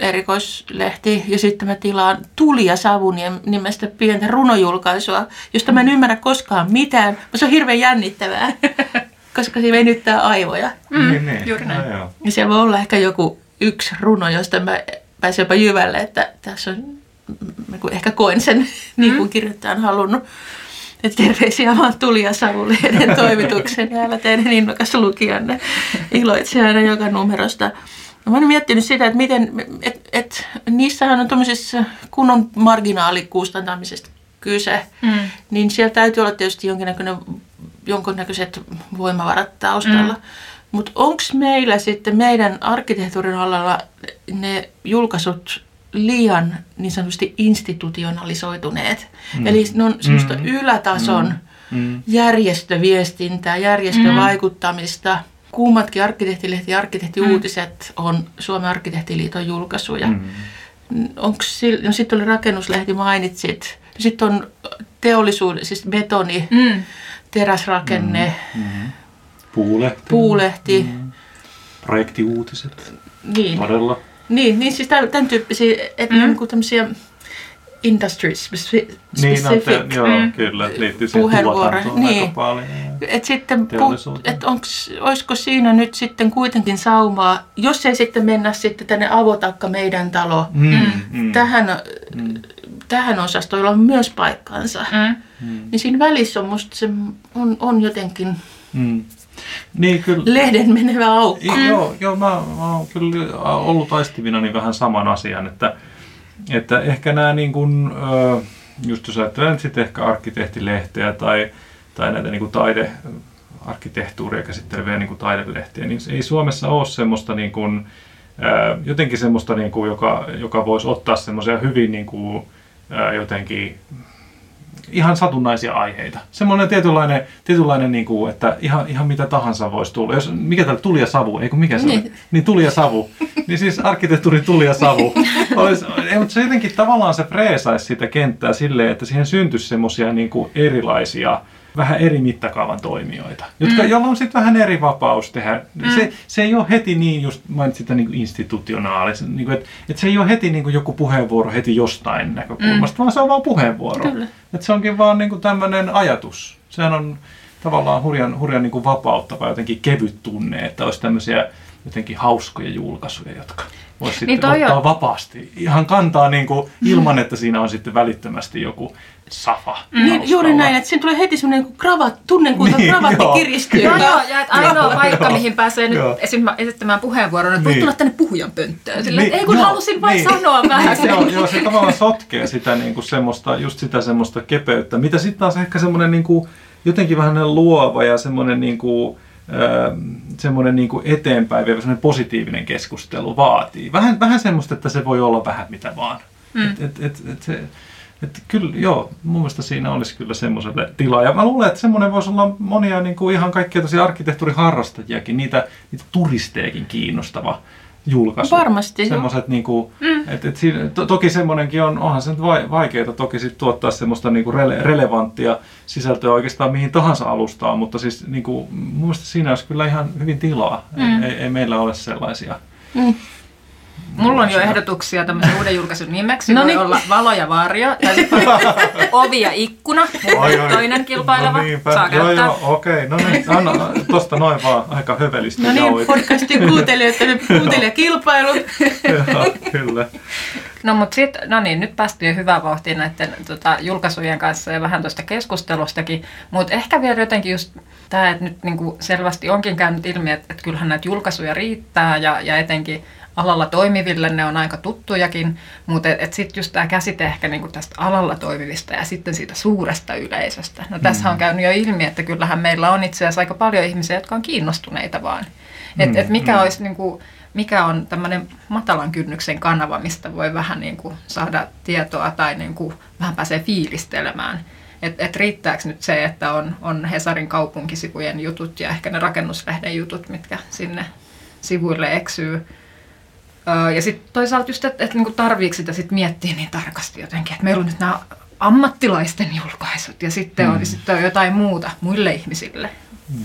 erikoislehti, ja sitten mä tilaan Tuli ja savu nimestä pientä runojulkaisua, josta mä en ymmärrä koskaan mitään, mutta se on hirveän jännittävää, <laughs> koska se venyttää aivoja. Mm, niin, niin. Juuri näin. No, joo. Ja siellä voi olla ehkä joku yksi runo, josta mä pääsin jopa jyvälle, että tässä on, ehkä koen sen <laughs> niin kuin kirjoittaja on halunnut. Että terveisiä vaan tuli ja <laughs> toimituksen ja älä teidän innokas lukijanne. Iloitse aina joka numerosta. Mä oon miettinyt sitä, että miten, et, et, niissähän on tuommoisessa kunnon marginaalikustantamisesta kyse, mm. niin siellä täytyy olla tietysti jonkinnäköinen, jonkinnäköiset voimavarat taustalla. Mm. Mutta onko meillä sitten meidän arkkitehtuurin alalla ne julkaisut liian niin sanotusti institutionalisoituneet? Mm. Eli ne on semmoista mm. ylätason mm. järjestöviestintää, järjestövaikuttamista. Mm Kummatkin arkkitehtilehti ja arkkitehtiuutiset on Suomen arkkitehtiliiton julkaisuja. Mm. Onko no sitten oli rakennuslehti mainitsit. Sitten on teollisuuden, siis betoni, mm. teräsrakenne, mm. Mm. Puulehti. Puulehti. Mm. Projektiuutiset. Niin. Todella. Niin, niin siis tämän tyyppisiä, että mm. niin tämmöisiä industry specific niin, no, te, joo, mm. kyllä, liittyy siihen tuotantoon niin. aika paljon. Et sitten, et onks, olisiko siinä nyt sitten kuitenkin saumaa, jos ei sitten mennä sitten tänne avotakka meidän talo, mm. Mm. tähän, mm. tähän osastoilla on myös paikkansa, mm. niin siinä välissä on musta se on, on jotenkin... Mm. Niin, kyllä. Lehden menevä aukko. Mm. Joo, joo mä, mä oon kyllä ollut aistivina niin vähän saman asian, että, että ehkä nämä niin kuin, just jos ajattelee nyt sitten ehkä arkkitehtilehteä tai, tai näitä niin kuin taide, arkkitehtuuria käsitteleviä niin kuin taidelehtiä, niin ei Suomessa ole semmoista niin kuin, jotenkin semmoista, niin kuin, joka, joka voisi ottaa semmoisia hyvin niin kuin, jotenkin ihan satunnaisia aiheita. Semmoinen tietynlainen, tietynlainen niin kuin, että ihan, ihan mitä tahansa voisi tulla. Jos, mikä täällä tuli ja savu, eikö mikä se niin. niin tuli ja savu. niin siis arkkitehtuuri tuli ja savu. <laughs> Olisi, ei, mutta se jotenkin tavallaan se freesaisi sitä kenttää silleen, että siihen syntyisi semmoisia niin erilaisia vähän eri mittakaavan toimijoita, jotka, mm. joilla on sitten vähän eri vapaus tehdä. Mm. Se, se ei ole heti niin, just mainitsit sitä niin institutionaalisen, niin että et se ei ole heti niin kuin joku puheenvuoro heti jostain näkökulmasta, mm. vaan se on vaan puheenvuoro. Kyllä. Et se onkin vaan niin tämmöinen ajatus. Sehän on tavallaan hurjan, hurjan niin kuin vapauttava jotenkin kevyt tunne, että olisi tämmöisiä jotenkin hauskoja julkaisuja, jotka voisi niin sitten ottaa on... vapaasti. Ihan kantaa niin kuin, ilman, että siinä on sitten välittömästi joku safa. Niin, juuri näin, että siinä tulee heti semmoinen niin kravat, tunnen kuinka niin, kravatti joo, kiristyy. Joo, joo, ja että ainoa paikka, mihin pääsee nyt esittämään puheenvuoron, että niin. voi tulla tänne puhujan pönttöön. Sillä, niin, ei kun joo, halusin vain niin. sanoa vähän. Niin, joo, joo, se tavallaan sotkee sitä, niin kuin semmoista, just sitä semmoista kepeyttä, mitä sitten taas ehkä semmoinen niin kuin, jotenkin vähän luova ja semmoinen niin kuin, semmoinen niin kuin eteenpäin vievä semmoinen positiivinen keskustelu vaatii. Vähän, vähän semmoista, että se voi olla vähän mitä vaan. Mm. Et, et, et, et se, et kyllä, joo, mun mielestä siinä olisi kyllä semmoiselle tilaa. Ja mä luulen, että semmoinen voisi olla monia niin kuin ihan kaikkia tosi arkkitehtuuriharrastajiakin, niitä, niitä turisteekin kiinnostava julkaisu. Varmasti. Semmoiset, niin kuin, mm. et, et siinä, to, toki semmoinenkin on, onhan se nyt vaikeaa toki sit tuottaa semmoista niin kuin rele, relevanttia sisältöä oikeastaan mihin tahansa alustaan, mutta siis niin kuin, mun mielestä siinä olisi kyllä ihan hyvin tilaa. Mm. Ei, ei, meillä ole sellaisia. Mm. Mulla on jo ehdotuksia tämmöisen uuden julkaisun nimeksi. No Voi niin. olla valo ja varjo, tai ovi ja ikkuna, oi, oi. toinen kilpaileva. No niinpä. Saa joo, joo, okei. No niin, anna tosta noin vaan, aika hövelisti No niin, podcastin kuuntelijoita, kuuntelijakilpailu. <laughs> joo, kyllä. No mutta sitten, no niin, nyt päästiin hyvää vauhtia näiden tota, julkaisujen kanssa ja vähän tuosta keskustelustakin, mutta ehkä vielä jotenkin just tämä, että nyt niinku selvästi onkin käynyt ilmi, että, että kyllähän näitä julkaisuja riittää ja, ja etenkin alalla toimiville ne on aika tuttujakin, mutta et, et sitten just tämä käsite ehkä niinku tästä alalla toimivista ja sitten siitä suuresta yleisöstä. No tässä mm. on käynyt jo ilmi, että kyllähän meillä on itse asiassa aika paljon ihmisiä, jotka on kiinnostuneita vaan. Että mm. et mikä mm. olisi niinku, mikä on tämmöinen matalan kynnyksen kanava, mistä voi vähän niin kuin saada tietoa tai niin kuin vähän pääsee fiilistelemään. Että et riittääkö nyt se, että on, on Hesarin kaupunkisivujen jutut ja ehkä ne rakennuslehden jutut, mitkä sinne sivuille eksyy. Ja sitten toisaalta just, että et, niinku tarviiko sitä sit miettiä niin tarkasti jotenkin, että meillä on nyt nämä ammattilaisten julkaisut ja sitten on, mm. sitten on jotain muuta muille ihmisille. Mm.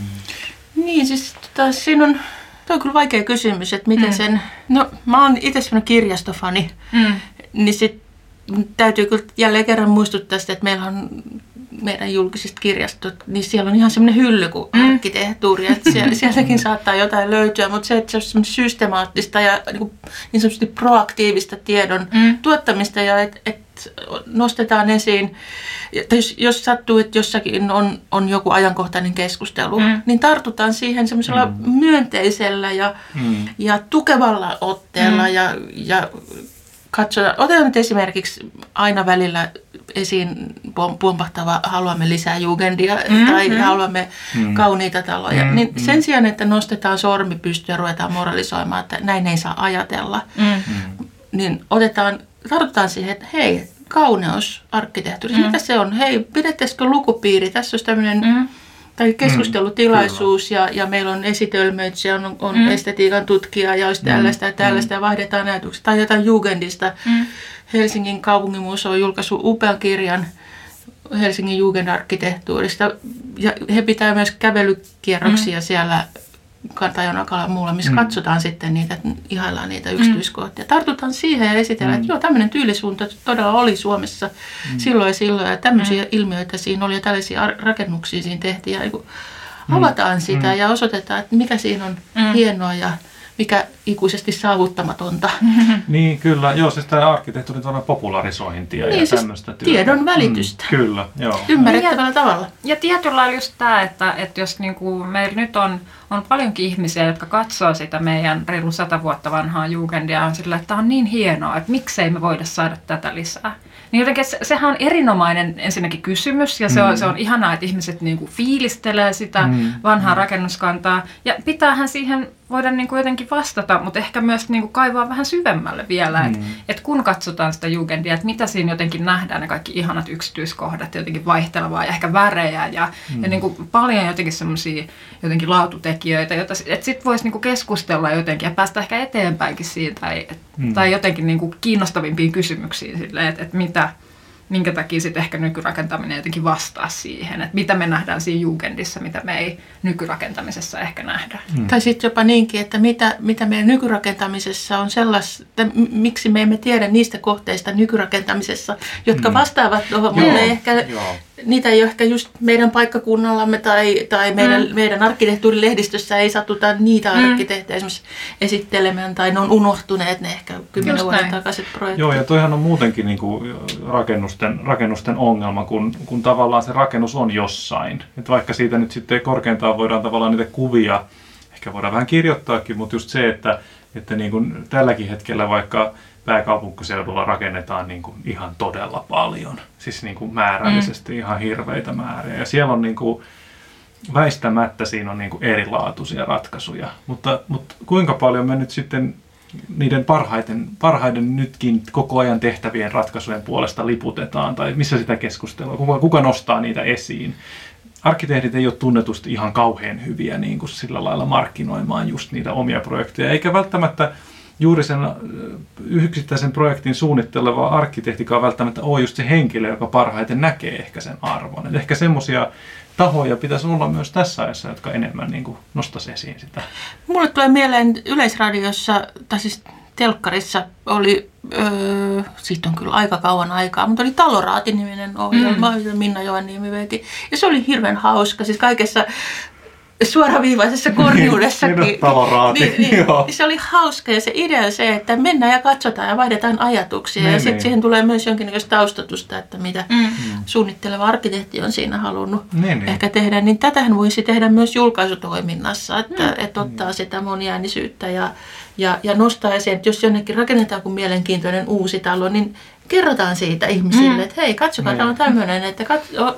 Niin, siis taas siinä on Tuo on kyllä vaikea kysymys, että miten mm. sen... No, mä oon itse sellainen kirjastofani, mm. niin sit täytyy kyllä jälleen kerran muistuttaa sitä, että meillä on meidän julkiset kirjastot, niin siellä on ihan semmoinen hylly kuin mm. arkkitehtuuri, että siellä, <laughs> sieltäkin saattaa jotain löytyä, mutta se, että se on systemaattista ja niin, niin sanotusti proaktiivista tiedon mm. tuottamista ja että et nostetaan esiin, että jos, jos sattuu, että jossakin on, on joku ajankohtainen keskustelu, mm. niin tartutaan siihen semmoisella mm. myönteisellä ja, mm. ja tukevalla otteella mm. ja, ja katsotaan, otetaan nyt esimerkiksi aina välillä esiin pumpahtava haluamme lisää jugendia mm, tai mm. haluamme mm. kauniita taloja, mm, niin sen sijaan, että nostetaan sormi pystyyn ja ruvetaan moralisoimaan, että näin ei saa ajatella, mm. niin otetaan, tartutaan siihen, että hei, kauneus arkkitehtuuri, mm. mitä se on? Hei, pidettäisikö lukupiiri? Tässä olisi tämmöinen... Mm tai keskustelutilaisuus mm, ja, ja meillä on esitelmöitsijä, on, on mm. estetiikan tutkija ja olisi tällaista ja mm. tällaista mm. ja vaihdetaan ajatuksia. Tai jotain Jugendista. Mm. Helsingin kaupunginmuseo on julkaissut upean kirjan Helsingin Jugendarkkitehtuurista ja he pitää myös kävelykierroksia mm. siellä Kantajonakalla ja muulla, missä mm. katsotaan sitten niitä, ihaillaan niitä mm. yksityiskohtia. Tartutaan siihen ja esitellään, mm. että joo, tämmöinen tyylisuunta todella oli Suomessa mm. silloin ja silloin. Ja tämmöisiä mm. ilmiöitä siinä oli ja tällaisia rakennuksia siinä tehtiin. Ja mm. avataan sitä mm. ja osoitetaan, että mikä siinä on mm. hienoa ja mikä ikuisesti saavuttamatonta. <laughs> Niin, kyllä. Joo, siis tämä arkkitehtuurin popularisointia niin, ja siis tämmöistä työtä. tiedon välitystä. Mm, kyllä, joo. Ymmärrettävällä ja, tavalla. Ja tietyllä lailla just tämä, että, että jos niinku meillä nyt on, on paljonkin ihmisiä, jotka katsoo sitä meidän reilu sata vuotta vanhaa jugendia on sillä, että tämä on niin hienoa, että miksei me voida saada tätä lisää. Niin jotenkin se, sehän on erinomainen ensinnäkin kysymys ja se on, mm. se on ihanaa, että ihmiset niinku fiilistelee sitä mm. vanhaa mm. rakennuskantaa ja pitäähän siihen voida niinku jotenkin vastata, mutta ehkä myös niinku kaivaa vähän syvemmälle vielä, mm. että et kun katsotaan sitä jugendia, että mitä siinä jotenkin nähdään, ne kaikki ihanat yksityiskohdat, jotenkin vaihtelevaa ja ehkä värejä ja, mm. ja niinku paljon jotenkin semmoisia jotenkin laatutekijöitä, joita että sitten voisi niinku keskustella jotenkin ja päästä ehkä eteenpäinkin siitä tai, mm. tai jotenkin niinku kiinnostavimpiin kysymyksiin sille, että, että mitä, minkä takia sitten ehkä nykyrakentaminen jotenkin vastaa siihen, että mitä me nähdään siinä jugendissa, mitä me ei nykyrakentamisessa ehkä nähdä. Mm. Tai sitten jopa niinkin, että mitä, mitä meidän nykyrakentamisessa on sellaista, miksi me emme tiedä niistä kohteista nykyrakentamisessa, jotka mm. vastaavat tuohon, mutta ehkä Joo niitä ei ole ehkä just meidän paikkakunnallamme tai, tai meidän, mm. meidän arkkitehtuurilehdistössä ei satuta niitä mm. arkkitehtejä esimerkiksi esittelemään tai ne on unohtuneet ne ehkä kymmenen vuoden takaiset projektit. Joo ja toihan on muutenkin niin kuin rakennusten, rakennusten ongelma, kun, kun tavallaan se rakennus on jossain. Et vaikka siitä nyt sitten korkeintaan voidaan tavallaan niitä kuvia, ehkä voidaan vähän kirjoittaakin, mutta just se, että, että niin kuin tälläkin hetkellä vaikka pääkaupunkiseudulla rakennetaan niin kuin ihan todella paljon. Siis niin kuin määrällisesti mm. ihan hirveitä määriä. Ja siellä on niin kuin, väistämättä siinä on niin kuin erilaatuisia ratkaisuja. Mutta, mutta kuinka paljon me nyt sitten niiden parhaiten, parhaiden nytkin koko ajan tehtävien ratkaisujen puolesta liputetaan, tai missä sitä keskustelua, kuka, kuka nostaa niitä esiin. Arkkitehdit ei ole tunnetusti ihan kauhean hyviä niin kuin sillä lailla markkinoimaan just niitä omia projekteja, eikä välttämättä juuri sen yksittäisen projektin suunnitteleva arkkitehtikaan välttämättä ole just se henkilö, joka parhaiten näkee ehkä sen arvon. Et ehkä semmoisia tahoja pitäisi olla myös tässä ajassa, jotka enemmän niin kuin nostaisi esiin sitä. Mulle tulee mieleen Yleisradiossa, tai siis telkkarissa oli, öö, siitä on kyllä aika kauan aikaa, mutta oli Taloraati-niminen ohjelma, mm. Minna Joanniemi veti. Ja se oli hirveän hauska, siis kaikessa suoraviivaisessa korjuudessakin. niin, niin, niin, se oli hauska ja se idea se, että mennään ja katsotaan ja vaihdetaan ajatuksia. Niin, ja sitten niin. siihen tulee myös jonkinlaista taustatusta, että mitä mm. suunnitteleva arkkitehti on siinä halunnut niin, niin. ehkä tehdä. Niin tätähän voisi tehdä myös julkaisutoiminnassa, että, mm. että ottaa sitä moniäänisyyttä ja, ja, ja nostaa esiin, että jos jonnekin rakennetaan kuin mielenkiintoinen uusi talo, niin kerrotaan siitä ihmisille, mm. että hei, katsokaa, mm. tämä on tämmöinen, että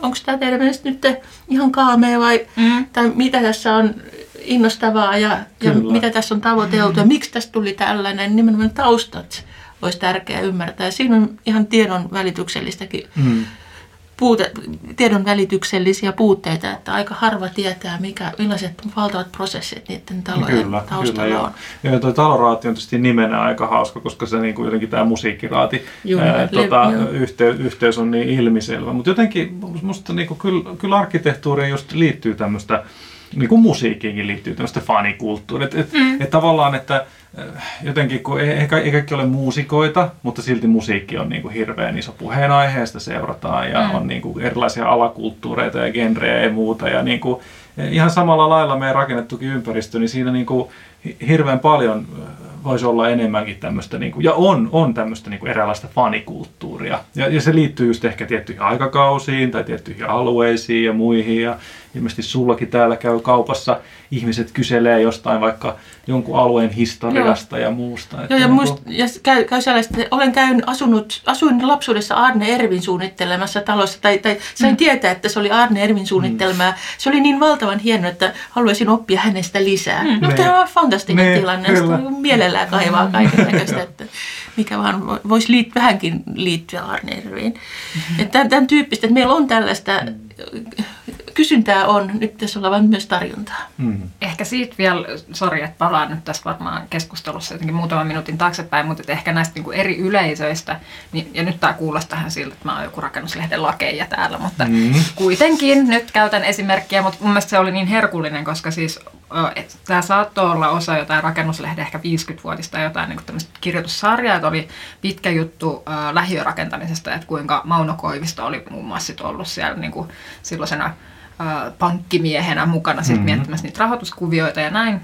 onko tämä teidän mielestä nyt ihan kaamea vai mm. tai mitä tässä on innostavaa ja, ja mitä tässä on tavoiteltu mm. ja miksi tästä tuli tällainen, nimenomaan taustat olisi tärkeää ymmärtää. Siinä on ihan tiedon välityksellistäkin mm puute, tiedon välityksellisiä puutteita, että aika harva tietää, mikä, millaiset valtavat prosessit niiden talojen kyllä, taustalla kyllä, on. Joo. Ja tuo taloraati on tietysti nimenä aika hauska, koska se niin kuin jotenkin tämä musiikkiraati Juu, ää, tuota, yhteys, yhteys on niin ilmiselvä. Mutta jotenkin musta niin kuin, kyllä, kyllä arkkitehtuuriin just liittyy tämmöistä niin kuin musiikkiinkin liittyy tämmöistä fanikulttuuria. Että et, mm. et tavallaan, että äh, jotenkin kun ei, ei, ei kaikki ole muusikoita, mutta silti musiikki on niin kuin hirveän iso puheenaiheesta seurataan ja mm. on niin kuin erilaisia alakulttuureita ja genrejä ja muuta. Ja niin kuin, ihan samalla lailla meidän rakennettukin ympäristö, niin siinä niin kuin hirveän paljon voisi olla enemmänkin tämmöistä, niin kuin, ja on, on tämmöistä niin kuin eräänlaista fanikulttuuria. Ja, ja se liittyy just ehkä tiettyihin aikakausiin tai tiettyihin alueisiin ja muihin. Ja ilmeisesti sullakin täällä käy kaupassa ihmiset kyselee jostain vaikka jonkun alueen historiasta Joo. ja muusta. Että Joo, ja, muist, ja käy, käy sellaista, että olen käynyt, asunut, asuin lapsuudessa Arne Ervin suunnittelemassa talossa, tai, tai sain mm. tietää, että se oli Arne Ervin suunnittelmaa. Mm. Se oli niin valtavan hieno, että haluaisin oppia hänestä lisää. Mm. No, tämä on fantastinen ne, tilanne. Kyllä. Mielellään kaivaa mm. kaiken näköistä, että mikä vaan voisi liit, vähänkin liittyä Arne Erviin. Mm-hmm. Että tämän, tämän tyyppistä, että meillä on tällaista kysyntää on, nyt tässä ollaan myös tarjontaa. Mm. Ehkä siitä vielä, sori että palaan nyt tässä varmaan keskustelussa jotenkin muutaman minuutin taaksepäin, mutta ehkä näistä niin kuin eri yleisöistä, niin, ja nyt tämä kuulostaa ihan siltä, että mä oon joku rakennuslehden lakeja täällä, mutta mm. kuitenkin nyt käytän esimerkkiä, mutta mun mielestä se oli niin herkullinen, koska siis tämä saattoi olla osa jotain rakennuslehden ehkä 50-vuotista jotain niin tämmöistä kirjoitussarjaa, että oli pitkä juttu äh, lähiörakentamisesta, että kuinka Mauno Koivisto oli muun muassa ollut siellä niin kuin silloisena pankkimiehenä mukana sit mm-hmm. miettimässä niitä rahoituskuvioita ja näin,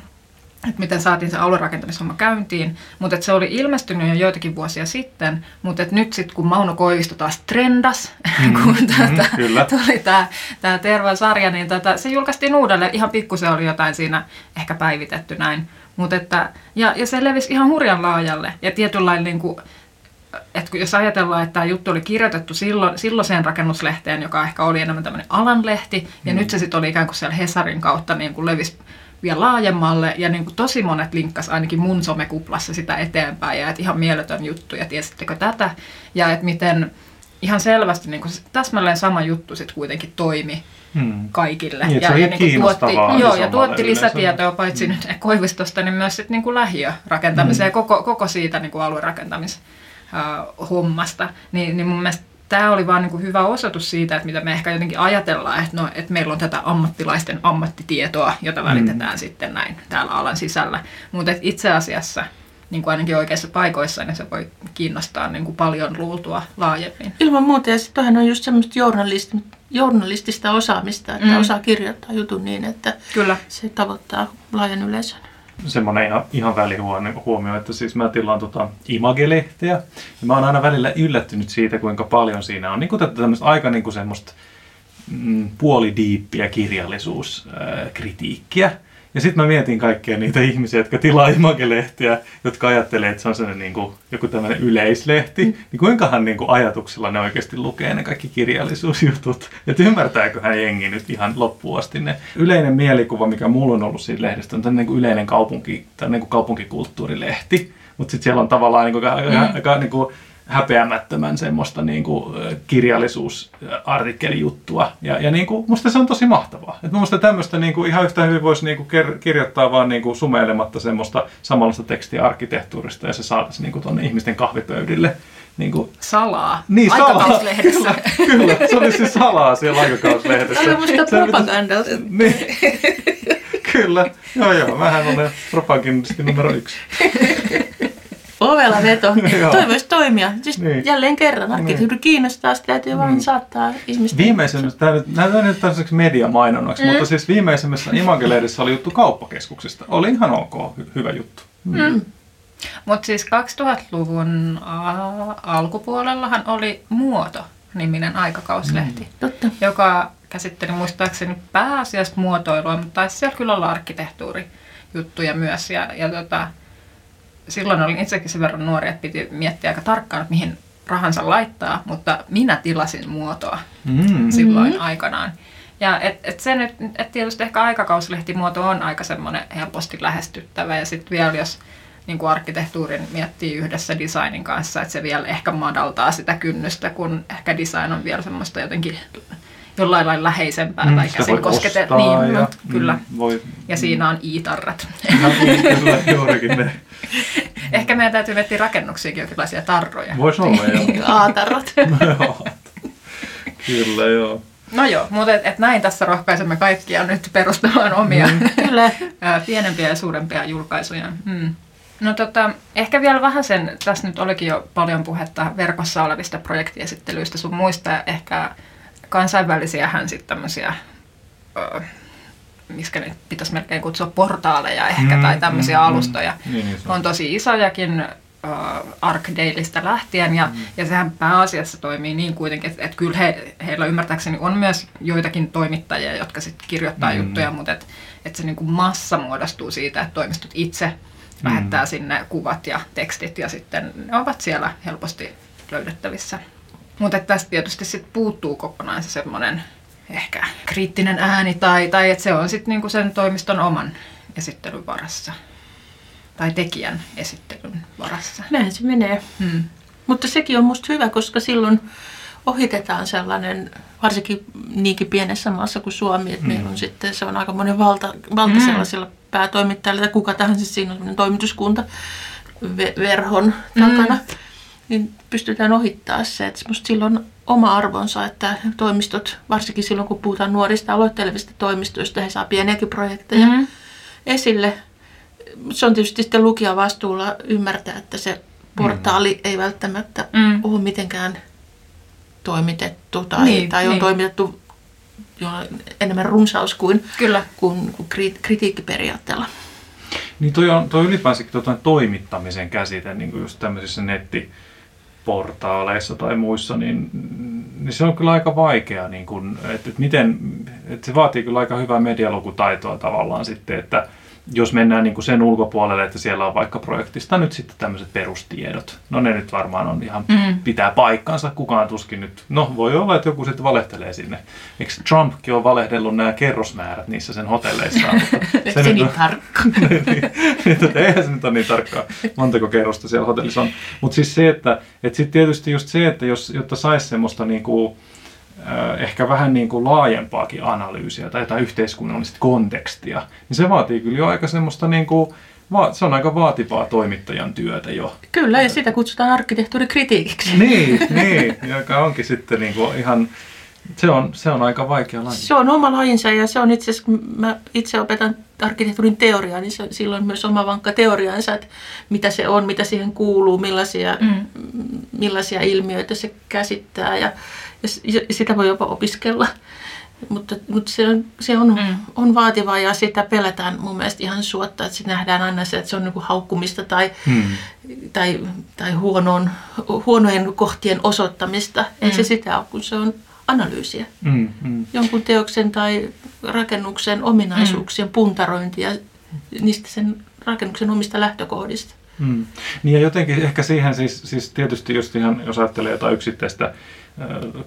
että miten saatiin se aluerakentamishomma käyntiin, mutta se oli ilmestynyt jo joitakin vuosia sitten, mutta nyt sitten kun Mauno Koivisto taas trendas, <laughs> mm, kun tätä, mm, tuli tämä Terva-sarja, niin tätä, se julkaistiin uudelleen, ihan pikkusen oli jotain siinä ehkä päivitetty näin, mutta että, ja, ja se levisi ihan hurjan laajalle ja tietynlainen niin kuin, että jos ajatellaan, että tämä juttu oli kirjoitettu silloin, silloiseen rakennuslehteen, joka ehkä oli enemmän tämmöinen alanlehti, ja mm. nyt se sitten oli ikään kuin siellä Hesarin kautta niin kuin levisi vielä laajemmalle, ja niin kuin tosi monet linkkas ainakin mun somekuplassa sitä eteenpäin, ja että ihan mieletön juttu, ja tiesittekö tätä, ja että miten ihan selvästi niin kuin täsmälleen sama juttu sitten kuitenkin toimi hmm. kaikille. Niin, ja, se ja, niin tuotti, joo, ja tuotti lisätietoa paitsi hmm. nyt Koivistosta, niin myös sit niin kuin lähiörakentamiseen hmm. ja koko, koko siitä niin kuin aluerakentamiseen äh, hommasta, niin, niin mun mielestä tämä oli vaan niin hyvä osoitus siitä, että mitä me ehkä jotenkin ajatellaan, että, no, että meillä on tätä ammattilaisten ammattitietoa, jota mm. välitetään mm. sitten näin täällä alan sisällä. Mutta itse asiassa niin kuin ainakin oikeissa paikoissa, niin se voi kiinnostaa niin kuin paljon luultua laajemmin. Ilman muuta, ja sitten on just semmoista journalistista, journalistista osaamista, että mm. osaa kirjoittaa jutun niin, että Kyllä. se tavoittaa laajan yleisön semmoinen ihan, ihan välihuomio, että siis mä tilaan tota Image-lehteä, ja mä oon aina välillä yllättynyt siitä, kuinka paljon siinä on niin kuin tämmöistä aika niin kuin semmoista mm, puolidiippiä kirjallisuuskritiikkiä. Äh, ja sitten mä mietin kaikkia niitä <laughs> ihmisiä, jotka tilaa Image-lehtiä, jotka ajattelee, että se on sellainen niin kuin, joku tämmöinen yleislehti. Mm. Niin kuinkahan niin kuin ajatuksilla ne oikeasti lukee ne kaikki kirjallisuusjutut? Että ymmärtääköhän jengi nyt ihan loppuun asti ne. Yleinen mielikuva, mikä mulla on ollut siitä lehdestä, on tämmöinen niin yleinen kaupunki, niin kuin kaupunkikulttuurilehti. Mutta sitten siellä on tavallaan niin kuin, mm. aika niin kuin, häpeämättömän semmoista niin kuin kirjallisuusartikkelijuttua. Ja, ja niin kuin, musta se on tosi mahtavaa. Et musta tämmöistä niin kuin, ihan yhtä hyvin voisi niin kuin, kirjoittaa vaan niin kuin, sumeilematta semmoista samanlaista tekstiä arkkitehtuurista ja se saataisiin niin tuonne ihmisten kahvipöydille. Niin kuin, salaa. Niin, salaa. Kyllä, kyllä, se olisi siis salaa siellä aikakauslehdessä. Tämä on musta propagandaa. Niin. Kyllä, joo joo, mähän olen propagandisti numero yksi. <laughs> Ovella veto. <laughs> Toi voisi toimia. Siis niin. jälleen kerran arkkitehtuuri niin. kiinnostaa, sitä täytyy vaan mm. saattaa ihmistä. Viimeisimmässä, tämä nyt näytetään nyt tällaiseksi mediamainonnaksi, mm. mutta siis viimeisimmässä Imagelehdessä oli juttu kauppakeskuksesta. Oli ihan ok, hy- hyvä juttu. Mm. Mm. Mutta siis 2000-luvun alkupuolellahan oli Muoto-niminen aikakauslehti, mm. Totta. joka käsitteli muistaakseni pääasiassa muotoilua, mutta taisi siellä kyllä olla arkkitehtuurijuttuja myös. Ja, ja tota, silloin olin itsekin sen verran nuori, että piti miettiä aika tarkkaan, että mihin rahansa laittaa, mutta minä tilasin muotoa mm. silloin mm-hmm. aikanaan. Ja et, et se nyt, et tietysti ehkä aikakauslehtimuoto on aika semmoinen helposti lähestyttävä ja sitten vielä jos niin kuin arkkitehtuurin miettii yhdessä designin kanssa, että se vielä ehkä madaltaa sitä kynnystä, kun ehkä design on vielä semmoista jotenkin jollain lailla läheisempää mm, tai käsin koskete. Niin, ja, kyllä. Mm, voi, ja siinä on iitarrat. No, niin, juurikin ne. <laughs> Ehkä meidän täytyy miettiä rakennuksiakin jonkinlaisia tarroja. Voisi olla, joo. <laughs> Aatarrat. <laughs> kyllä, joo. No joo, mutta et, et näin tässä rohkaisemme kaikkia nyt perustamaan omia mm. Kyllä. pienempiä ja suurempia julkaisuja. Mm. No tota, ehkä vielä vähän sen, tässä nyt olikin jo paljon puhetta verkossa olevista projektiesittelyistä sun muista, ehkä kansainvälisiähän sitten tämmöisiä, miksi ne pitäisi melkein kutsua portaaleja ehkä, mm, tai tämmöisiä mm, alustoja. Mm, niin, niin on tosi isojakin, uh, Arkdaleista lähtien, ja, mm. ja sehän pääasiassa toimii niin kuitenkin, että, että kyllä he, heillä ymmärtääkseni on myös joitakin toimittajia, jotka sitten kirjoittaa mm. juttuja, mutta että, että se niin kuin massa muodostuu siitä, että toimistot itse mm. lähettää sinne kuvat ja tekstit, ja sitten ne ovat siellä helposti löydettävissä. Mutta tästä tietysti sit puuttuu kokonaan se semmoinen ehkä kriittinen ääni, tai, tai että se on sitten niinku sen toimiston oman esittelyn varassa tai tekijän esittelyn varassa. Näin se menee. Hmm. Mutta sekin on musta hyvä, koska silloin ohitetaan sellainen, varsinkin niinkin pienessä maassa kuin Suomi, että hmm. meillä on sitten, se on aika monen valta, valta hmm. sellaisilla päätoimittajilla, tai kuka tahansa siinä on toimituskunta verhon takana, hmm. Niin pystytään ohittaa se, että musta silloin oma arvonsa, että toimistot, varsinkin silloin kun puhutaan nuorista aloittelevista toimistoista, he saa pieniäkin projekteja hmm esille, se on tietysti sitten lukijan vastuulla ymmärtää, että se portaali mm. ei välttämättä mm. ole mitenkään toimitettu tai, niin, tai on niin. toimitettu jo enemmän runsaus kuin, Kyllä. kuin, kuin kritiikkiperiaatteella. Niin toi on toi ylipäänsä tuo toimittamisen käsite niin kuin just tämmöisissä nettiportaaleissa tai muissa, niin, niin se on kyllä aika vaikea, niin kuin, että, että, miten, että se vaatii kyllä aika hyvää medialukutaitoa tavallaan sitten, että, jos mennään niin kuin sen ulkopuolelle, että siellä on vaikka projektista nyt sitten tämmöiset perustiedot. No ne nyt varmaan on ihan, mm. pitää paikkansa, kukaan tuskin nyt, no voi olla, että joku sitten valehtelee sinne. Eikö Trumpkin on valehdellut nämä kerrosmäärät niissä sen hotelleissaan? <laughs> se, se niin tarkka. <laughs> niin, niin, eihän se nyt ole niin tarkkaa, montako kerrosta siellä hotellissa on. Mutta siis se, että, että sitten tietysti just se, että jos, jotta saisi semmoista niin kuin, ehkä vähän niin kuin laajempaakin analyysiä tai jotain yhteiskunnallista kontekstia, niin se vaatii kyllä jo aika semmoista niin kuin, se on aika vaativaa toimittajan työtä jo. Kyllä, ja sitä kutsutaan arkkitehtuurikritiikiksi. <laughs> niin, niin, joka onkin sitten niin kuin ihan, se on, se on aika vaikea laji. Se on oma lajinsa ja se on itse asiassa, kun mä itse opetan arkkitehtuurin teoriaa, niin se, silloin myös oma vankka teoriansa, että mitä se on, mitä siihen kuuluu, millaisia, mm. millaisia ilmiöitä se käsittää ja sitä voi jopa opiskella. Mutta, mutta se, on, se on, mm. on vaativaa ja sitä pelätään mun mielestä ihan suotta, että se nähdään aina se, että se on niin haukkumista tai, mm. tai, tai huonon, huonojen kohtien osoittamista. Ei mm. se sitä ole, kun se on analyysiä. Mm, mm. Jonkun teoksen tai rakennuksen ominaisuuksien mm. puntarointia niistä sen rakennuksen omista lähtökohdista. Mm. Niin ja jotenkin ehkä siihen siis, siis tietysti just ihan, jos ajattelee jotain yksittäistä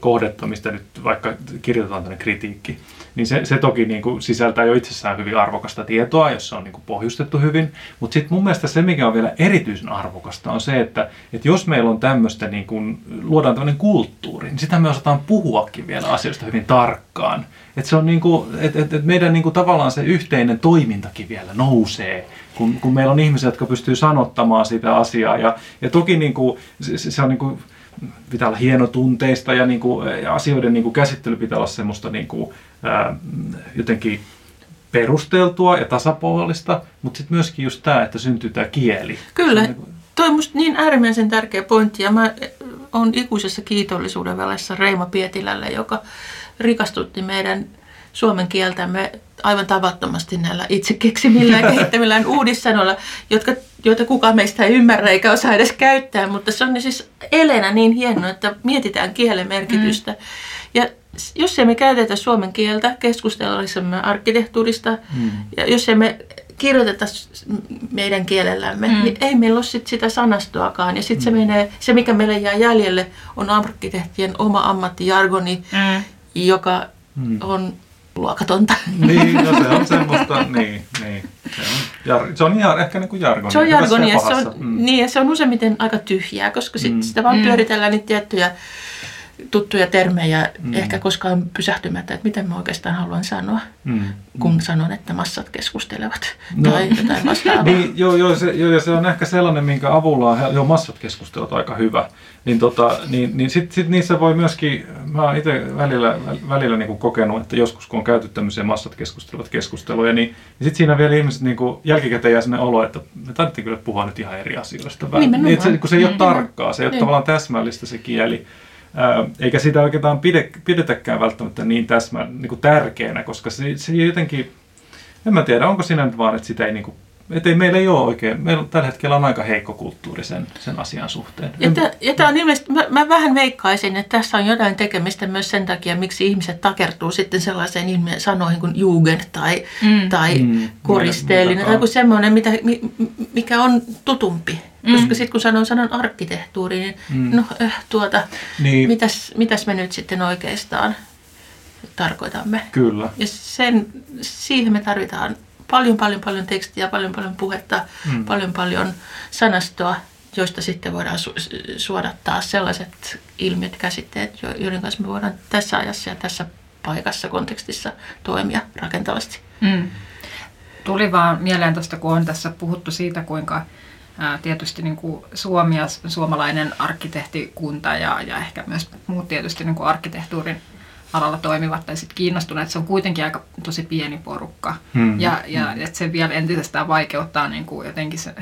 kohdetta, mistä nyt vaikka kirjoitetaan tämmöinen kritiikki, niin se, se toki niin kuin sisältää jo itsessään hyvin arvokasta tietoa, jos se on niin kuin pohjustettu hyvin. Mutta sitten mun mielestä se, mikä on vielä erityisen arvokasta, on se, että, että jos meillä on tämmöistä, niin kuin, luodaan tämmöinen kulttuuri, niin sitä me osataan puhuakin vielä asioista hyvin tarkkaan. Että se on niin kuin, että, että meidän niin kuin tavallaan se yhteinen toimintakin vielä nousee, kun, kun meillä on ihmisiä, jotka pystyy sanottamaan sitä asiaa. Ja, ja toki niin kuin, se, se on niin kuin, pitää olla hienotunteista ja, niin kuin, ja asioiden niin kuin käsittely pitää olla semmoista niin kuin, ää, jotenkin perusteltua ja tasapuolista, mutta sitten myöskin just tämä, että syntyy tämä kieli. Kyllä, niin kuin... toi on niin äärimmäisen tärkeä pointti ja mä olen ikuisessa kiitollisuuden välessä Reima Pietilälle, joka rikastutti meidän suomen kieltämme aivan tavattomasti näillä itse keksimillään ja kehittämillään uudissanoilla, jotka, joita kukaan meistä ei ymmärrä eikä osaa edes käyttää, mutta se on siis Elena niin hienoa, että mietitään kielen merkitystä. Mm. Ja jos emme käytetä suomen kieltä keskustellessamme arkkitehtuurista, mm. ja jos emme kirjoiteta meidän kielellämme, mm. niin ei meillä ole sit sitä sanastoakaan. Ja sitten mm. se, menee, se, mikä meille jää jäljelle, on arkkitehtien oma ammattijargoni, mm. joka mm. on luokatonta. Niin, no se on semmoista, niin, niin. Se on, jar, se on jar, ehkä niin kuin jargonia. Se on jargonia, se on, mm. niin, ja se on useimmiten aika tyhjää, koska sit mm. sitä vaan mm. pyöritellään niitä tiettyjä tuttuja termejä mm. ehkä koskaan pysähtymättä, että mitä mä oikeastaan haluan sanoa, Mm. kun sanon, että massat keskustelevat No. tai jotain vastaavaa. <laughs> Niin, joo, joo, se, joo, ja se on ehkä sellainen, minkä avulla on, joo, massat keskustelut aika hyvä. Niin, tota, niin, niin sitten sit niissä voi myöskin, mä oon itse välillä, välillä niin kuin kokenut, että joskus kun on käyty tämmöisiä massat keskustelevat keskusteluja, niin, niin sitten siinä vielä ihmiset niin kuin jälkikäteen jää sellainen olo, että me tarvittiin kyllä puhua nyt ihan eri asioista. Niin, se, kun se ei ole Mm. tarkkaa, se ei ole Niin. tavallaan täsmällistä se kieli. Eikä sitä oikeastaan pide, pidetäkään välttämättä niin täsmä, niin kuin tärkeänä, koska se, se jotenkin, en mä tiedä, onko siinä nyt vaan, että sitä ei niin kuin, että ei, meillä ei ole oikein, meillä on, tällä hetkellä on aika heikko kulttuuri sen, sen asian suhteen. Ja, tä, ja tämä on ilmeisesti, mä, mä vähän veikkaisin, että tässä on jotain tekemistä myös sen takia, miksi ihmiset takertuu sitten sellaiseen ilmiön sanoihin kuin jugend tai, mm. tai Mm. koristeellinen Mitä- tai joku semmoinen, mitä, mi- mikä on tutumpi. Mm. Koska sitten kun sanon sanan arkkitehtuuri, niin mm. no äh, tuota, Niin. mitäs, mitäs me nyt sitten oikeastaan tarkoitamme. Kyllä. Ja sen, siihen me tarvitaan paljon, paljon, paljon tekstiä, paljon, paljon puhetta, mm. paljon, paljon sanastoa, joista sitten voidaan su- suodattaa sellaiset ilmiöt, käsitteet, jo- joiden kanssa me voidaan tässä ajassa ja tässä paikassa, kontekstissa toimia rakentavasti. Mm. Tuli vaan mieleen tuosta, kun on tässä puhuttu siitä, kuinka ää, tietysti niin kuin Suomi ja suomalainen arkkitehtikunta ja, ja ehkä myös muut tietysti niin kuin arkkitehtuurin alalla toimivat tai sitten kiinnostuneet, se on kuitenkin aika tosi pieni porukka. Mm. Ja, ja että se vielä entisestään vaikeuttaa niin kuin jotenkin se,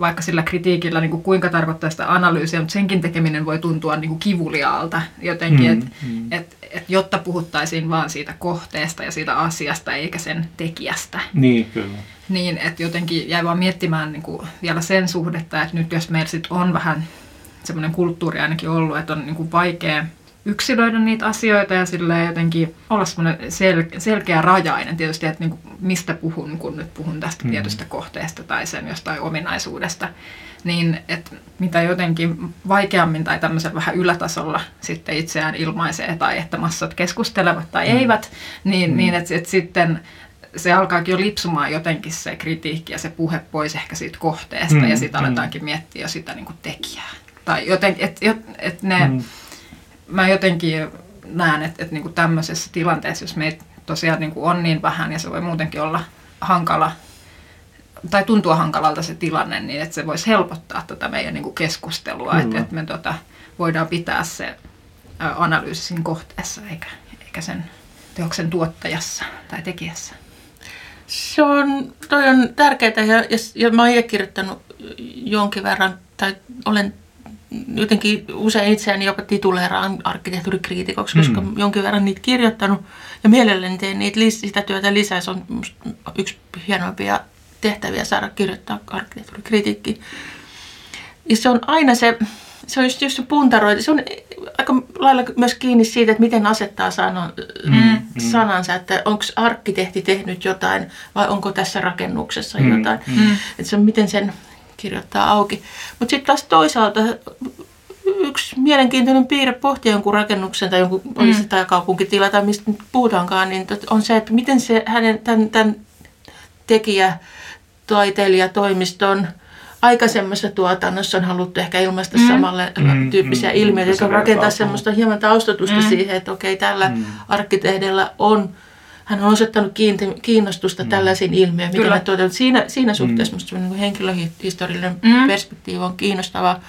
vaikka sillä kritiikillä niin kuin kuinka tarkoittaa sitä analyysiä, mutta senkin tekeminen voi tuntua niin kuin kivuliaalta jotenkin, Mm, että mm. et, et, jotta puhuttaisiin vaan siitä kohteesta ja siitä asiasta eikä sen tekijästä. Niin, kyllä. Niin, että jotenkin jäi vaan miettimään niin kuin vielä sen suhdetta, että nyt jos meillä sit on vähän semmoinen kulttuuri ainakin ollut, että on niin kuin vaikea yksilöidä niitä asioita ja silleen jotenkin olla semmoinen sel- selkeä rajainen tietysti, että niin kuin mistä puhun, kun nyt puhun tästä Mm. tietystä kohteesta tai sen jostain ominaisuudesta, niin että mitä jotenkin vaikeammin tai tämmöisellä vähän ylätasolla sitten itseään ilmaisee tai että massat keskustelevat tai Mm. eivät, niin, niin että, että sitten se alkaakin jo lipsumaan jotenkin se kritiikki ja se puhe pois ehkä siitä kohteesta Mm, ja sitten mm. aletaankin miettiä jo sitä niin kuin tekijää. Tai jotenkin, että et, et ne, Mm. Mm. mä jotenkin näen, että et niinku tämmöisessä tilanteessa, jos meitä tosiaan niinku on niin vähän ja se voi muutenkin olla hankala tai tuntua hankalalta se tilanne, niin että se voisi helpottaa tätä meidän niinku keskustelua, Kyllä. että, että me tota, voidaan pitää se ä, analyysi siinä kohteessa eikä, eikä sen teoksen tuottajassa tai tekijässä. Se on, toi on tärkeää ja, ja, ja mä oon itse kirjoittanut jonkin verran, tai olen jotenkin usein itseäni jopa tituleeraan arkkitehtuurikriitikoksi, koska Mm. jonkin verran niitä kirjoittanut ja mielelläni teen niitä, sitä työtä lisää. Se on yksi hienoimpia tehtäviä saada kirjoittaa arkkitehtuurikritiikki. Ja se on aina se, se on just, just se puntarointi. Se on aika lailla myös kiinni siitä, että miten asettaa sanan, mm, sanansa, että onko arkkitehti tehnyt jotain vai onko tässä rakennuksessa Mm, jotain. mm. Että se on miten sen kirjoittaa auki. Mutta sitten taas toisaalta yksi mielenkiintoinen piirre pohtia jonkun rakennuksen tai jonkun olisi tai kaupunkitila tai mistä nyt puhutaankaan, niin on se, että miten se hänen tämän, tämän tekijä, taiteilija, toimiston aikaisemmassa tuotannossa on haluttu ehkä ilmaista mm. samalle Mm, tyyppisiä mm, ilmiöitä, se joka rakentaa semmoista hieman taustatusta Mm. siihen, että okei, tällä Mm. arkkitehdellä on hän on osoittanut kiinte- kiinnostusta mm. tällaisiin ilmiöihin, mitä tuotetaan. Siinä, siinä suhteessa mm. minusta niin henkilöhistoriallinen Mm. mm. perspektiivi on kiinnostavaa.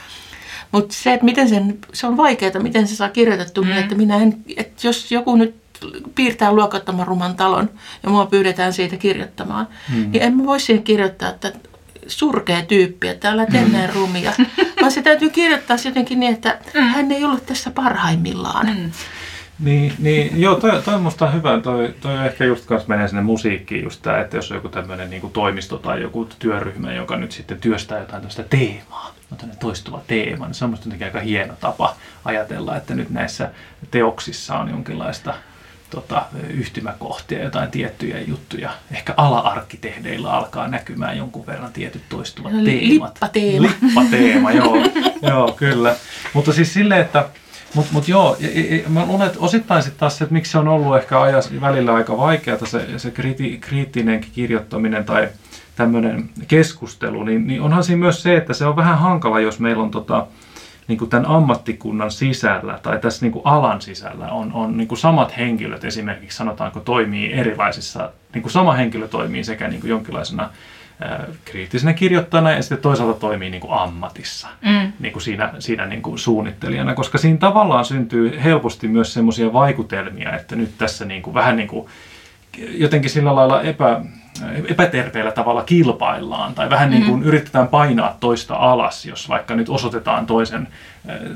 Mutta se, että miten sen, se on vaikeaa, miten se saa kirjoitettua, mm. että minä en, että jos joku nyt piirtää luokattoman ruman talon ja mua pyydetään siitä kirjoittamaan, mm. niin en mä voi siihen kirjoittaa, että surkea tyyppi, että älä tee näin rumia. Vaan se täytyy kirjoittaa jotenkin niin, että mm. hän ei ollut tässä parhaimmillaan. Mm. Niin, niin joo, toi, toi on musta hyvä. Toi, toi ehkä just kanssa menee sinne musiikkiin just tää, että jos on joku tämmöinen niin toimisto tai joku työryhmä, joka nyt sitten työstää jotain tämmöistä teemaa, on tämmöinen toistuva teema, niin se on musta jotenkin aika hieno tapa ajatella, että nyt näissä teoksissa on jonkinlaista tota, yhtymäkohtia, jotain tiettyjä juttuja. Ehkä ala-arkkitehdeillä alkaa näkymään jonkun verran tietyt toistuvat Li- teemat. lippateema. Lippateema, joo, <laughs> joo kyllä. Mutta siis silleen, että mutta mut joo, mä luulen, että osittain sitten taas se, että miksi se on ollut ehkä ajas, välillä aika vaikeaa se, se kriti, kriittinen kirjoittaminen tai tämmöinen keskustelu, niin, niin onhan siinä myös se, että se on vähän hankala, jos meillä on tota, niin kuin tämän ammattikunnan sisällä tai tässä niin kuin alan sisällä on, on niin kuin samat henkilöt esimerkiksi sanotaanko toimii erilaisissa, niin kuin sama henkilö toimii sekä niin kuin jonkinlaisena kriittisenä kirjoittajana ja sitten toisaalta toimii niin kuin ammatissa mm. niin kuin siinä, siinä niin kuin suunnittelijana, koska siinä tavallaan syntyy helposti myös semmoisia vaikutelmia, että nyt tässä niin kuin, vähän niin kuin jotenkin sillä lailla epä, epäterveellä tavalla kilpaillaan tai vähän niin kuin mm. yritetään painaa toista alas, jos vaikka nyt osoitetaan toisen.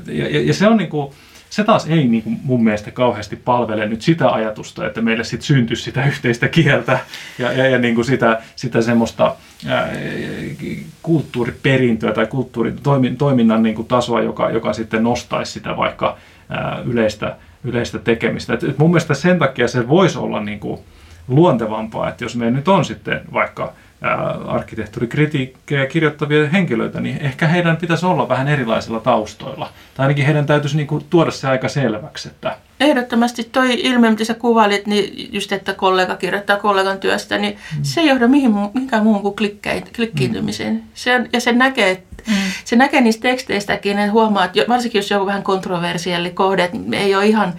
Ja, ja, ja se on niin kuin, se taas ei niin kuin mun mielestä kauheasti palvele nyt sitä ajatusta, että meille sitten syntyisi sitä yhteistä kieltä ja, ja, ja niin kuin sitä, sitä semmoista ää, kulttuuriperintöä tai kulttuuritoiminnan niin kuin tasoa, joka, joka sitten nostaisi sitä vaikka ää, yleistä, yleistä tekemistä. Et, et mun mielestä sen takia se voisi olla niin kuin, luontevampaa, että jos meillä nyt on sitten vaikka arkkitehtuurikritiikkejä kirjoittavia henkilöitä, niin ehkä heidän pitäisi olla vähän erilaisilla taustoilla. Tai ainakin heidän täytyisi niin kuin tuoda se aika selväksi. Että... Ehdottomasti toi ilme, mitä sä kuvailit, niin just että kollega kirjoittaa kollegan työstä, niin mm. se ei johda mihin, mihinkään muuhun kuin klikkiintymiseen. Mm. Se on, ja se näkee, mm. se näkee niistä teksteistäkin, että huomaa, että varsinkin jos joku vähän kontroversiaali kohde, että ei ole ihan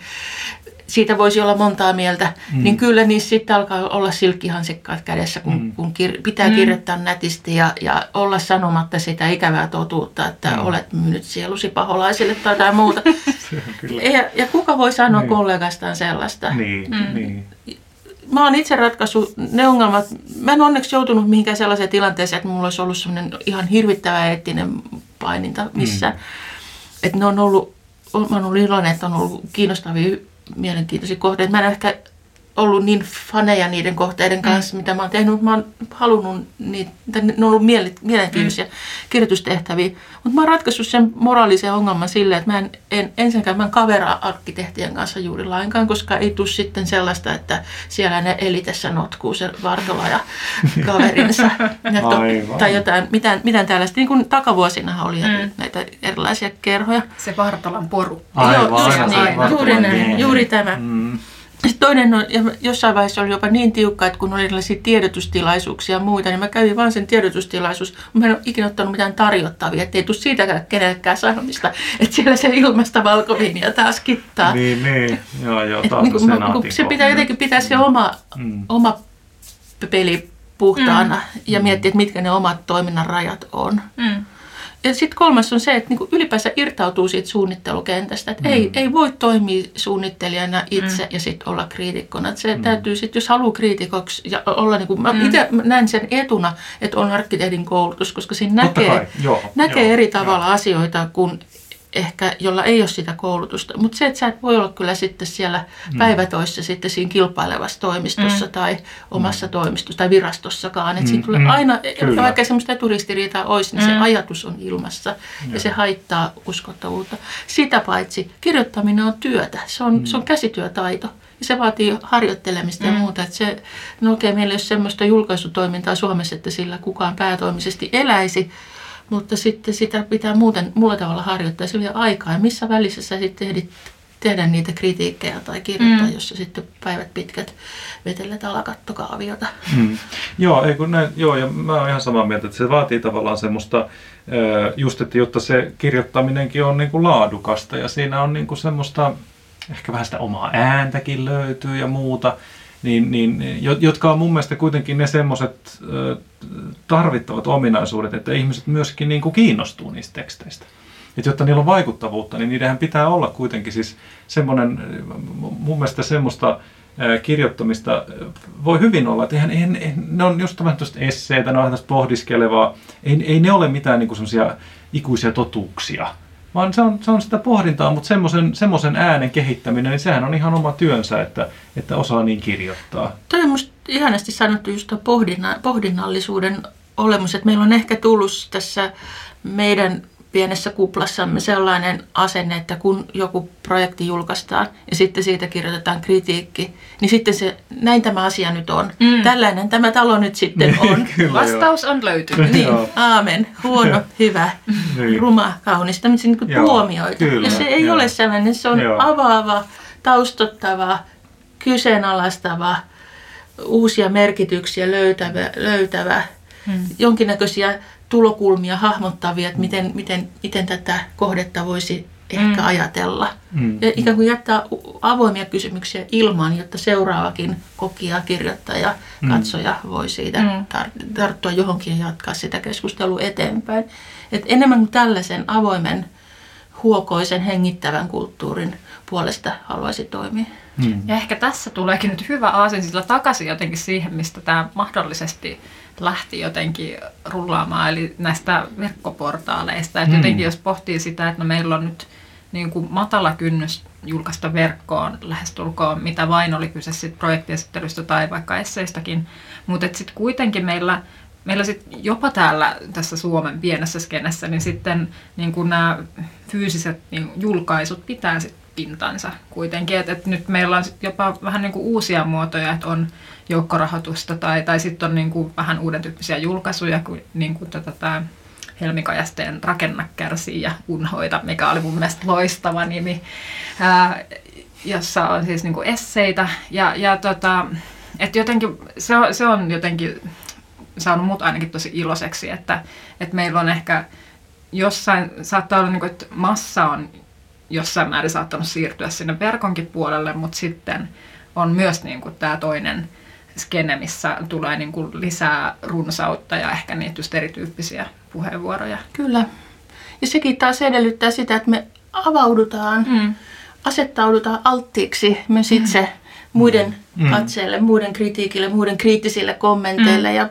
siitä voisi olla montaa mieltä, mm. niin kyllä niissä sitten alkaa olla silkkihansikkaat kädessä, kun, mm. kun kir- pitää mm. kirjoittaa nätisti ja, ja olla sanomatta sitä ikävää totuutta, että mm. olet myynyt sielusi paholaisille tai jotain muuta. <laughs> ja, ja kuka voi sanoa niin. kollegastaan sellaista? Niin, mm. niin. Mä oon itse ratkaissut ne ongelmat. Mä en onneksi joutunut mihinkään sellaiseen tilanteeseen, että mulla olisi ollut sellainen ihan hirvittävä eettinen paininta missään. Mm. Että ne on ollut, mä oon ollut iloinen, että on ollut kiinnostavia mielenkiintoisia kohteita. Mä en ehkä ollut niin faneja niiden kohteiden mm. kanssa, mm. mitä mä oon tehnyt, mutta mä oon halunnut niitä, ne on ollut mielenkiintoisia mm. kirjoitustehtäviä. Mutta mä oon ratkaissut sen moraalisen ongelman silleen, että mä en, en ensinnäkään mä en kaveraa arkkitehtien kanssa juuri lainkaan, koska ei tule sitten sellaista, että siellä ne elitessä notkuu se Vartola ja <laughs> kaverinsa. ja to, tai jotain, mitään, mitään tällaista. Niin kuin takavuosina oli mm. näitä erilaisia kerhoja. Se Vartolan poru. Aivan, Joo, just niin, juuri, näin, juuri tämä. Mm. Sitten toinen on, ja jossain vaiheessa oli jopa niin tiukka, että kun oli erilaisia tiedotustilaisuuksia ja muita, niin mä kävin vaan sen tiedotustilaisuus. Mä en ole ikinä ottanut mitään tarjottavia, ettei tule siitäkään kenellekään sanomista, että siellä se ilmasta valkoviinia taas kittaa. Niin, niin. Joo, joo, taas niin, kun, se pitää jotenkin pitää se oma, mm. oma peli puhtaana mm. ja miettiä, että mitkä ne omat toiminnan rajat on. Mm ja sitten kolmas on se, että niinku ylipäänsä irtautuu siitä suunnittelukentästä. Että mm. ei, ei voi toimia suunnittelijana itse mm. ja sitten olla kriitikkona. Et se mm. täytyy sitten, jos haluaa kriitikoksi ja olla, niinku, mä mm. itse näen sen etuna, että on arkkitehdin koulutus, koska siinä näkee, Joo, näkee joo, eri tavalla joo. asioita kuin ehkä, jolla ei ole sitä koulutusta. Mutta se, että sä et voi olla kyllä sitten siellä mm. päivätoissa sitten siinä kilpailevassa toimistossa mm. tai omassa mm. toimistossa tai virastossakaan. Että mm. siinä tulee mm. aina, kyllä. vaikka semmoista eturistiriitaa olisi, niin mm. se ajatus on ilmassa ja, ja se haittaa uskottavuutta. Sitä paitsi kirjoittaminen on työtä, se on, mm. se on käsityötaito. Ja se vaatii harjoittelemista mm. ja muuta. Että se, no okei, meillä ei ole semmoista julkaisutoimintaa Suomessa, että sillä kukaan päätoimisesti eläisi, mutta sitten sitä pitää muuten, muulla tavalla harjoittaa. Se vie aikaa. Ja missä välissä sä sitten ehdit tehdä niitä kritiikkejä tai kirjoittaa, mm. jossa sitten päivät pitkät vetelet alakattokaaviota. Mm. Joo, ei kun näin, joo, ja mä oon ihan samaa mieltä, että se vaatii tavallaan semmoista, just että jotta se kirjoittaminenkin on niin kuin laadukasta ja siinä on niin kuin semmoista, ehkä vähän sitä omaa ääntäkin löytyy ja muuta, niin, niin, jotka on mun mielestä kuitenkin ne semmoiset tarvittavat ominaisuudet, että ihmiset myöskin niin kuin kiinnostuu niistä teksteistä. Että jotta niillä on vaikuttavuutta, niin niidenhän pitää olla kuitenkin siis semmoinen, mun mielestä semmoista kirjoittamista voi hyvin olla, että eihän, eihän, ne on just tämmöistä esseitä, ne on pohdiskelevaa, ei, ei ne ole mitään niin kuin ikuisia totuuksia, vaan se on, se on sitä pohdintaa, mutta semmoisen, semmoisen äänen kehittäminen, niin sehän on ihan oma työnsä, että, että osaa niin kirjoittaa. Toi on musta ihanasti sanottu just pohdinna, pohdinnallisuuden olemus, että meillä on ehkä tullut tässä meidän pienessä kuplassamme sellainen asenne, että kun joku projekti julkaistaan ja sitten siitä kirjoitetaan kritiikki, niin sitten se, näin tämä asia nyt on. Mm. Tällainen tämä talo nyt sitten niin, on. Kyllä, Vastaus on löytynyt. Niin, aamen, huono, <laughs> hyvä, niin. ruma, kaunis, tämmöisiä niin tuomioita. Kyllä, ja se ei joo. ole sellainen, se on joo. avaava, taustottava, kyseenalaistava, uusia merkityksiä löytävä, löytävä mm. jonkinnäköisiä tulokulmia hahmottavia, että miten, miten, miten tätä kohdetta voisi ehkä mm. ajatella. Mm. Ja ikään kuin jättää avoimia kysymyksiä ilmaan, jotta seuraavakin kokija, kirjoittaja, mm. katsoja voi siitä mm. tar- tarttua johonkin ja jatkaa sitä keskustelua eteenpäin. Et enemmän kuin tällaisen avoimen, huokoisen, hengittävän kulttuurin puolesta haluaisi toimia. Mm. Ja ehkä tässä tuleekin nyt hyvä aasinsilta takaisin jotenkin siihen, mistä tämä mahdollisesti lähti jotenkin rullaamaan, eli näistä verkkoportaaleista. Että mm. jotenkin jos pohtii sitä, että no meillä on nyt niin kuin matala kynnys julkaista verkkoon lähestulkoon, mitä vain oli kyse sit projektiesittelystä tai vaikka esseistäkin. Mutta sitten kuitenkin meillä, meillä sit jopa täällä tässä Suomen pienessä skenessä, niin sitten niin kuin nämä fyysiset niin julkaisut pitää sit pintansa kuitenkin. Et, et nyt meillä on jopa vähän niin kuin uusia muotoja, että on joukkorahoitusta tai, tai sitten on niin kuin vähän uuden tyyppisiä julkaisuja, kuin, niin kuin tätä, tämä Helmikajasteen Rakenna kärsii ja unhoita, mikä oli mun mielestä loistava nimi, ää, jossa on siis niin kuin esseitä. Ja, ja tota, et jotenkin, se, on, se on jotenkin saanut mut ainakin tosi iloiseksi, että, että meillä on ehkä jossain, saattaa olla, niin kuin, että massa on jossain määrin saattanut siirtyä sinne verkonkin puolelle, mutta sitten on myös niin kuin tämä toinen skene, missä tulee niin kuin lisää runsautta ja ehkä niitä just erityyppisiä puheenvuoroja. Kyllä. Ja sekin taas edellyttää sitä, että me avaudutaan, mm. asettaudutaan alttiiksi myös mm. itse mm. muiden mm. katseille, muiden kritiikille, muiden kriittisille kommenteille mm. ja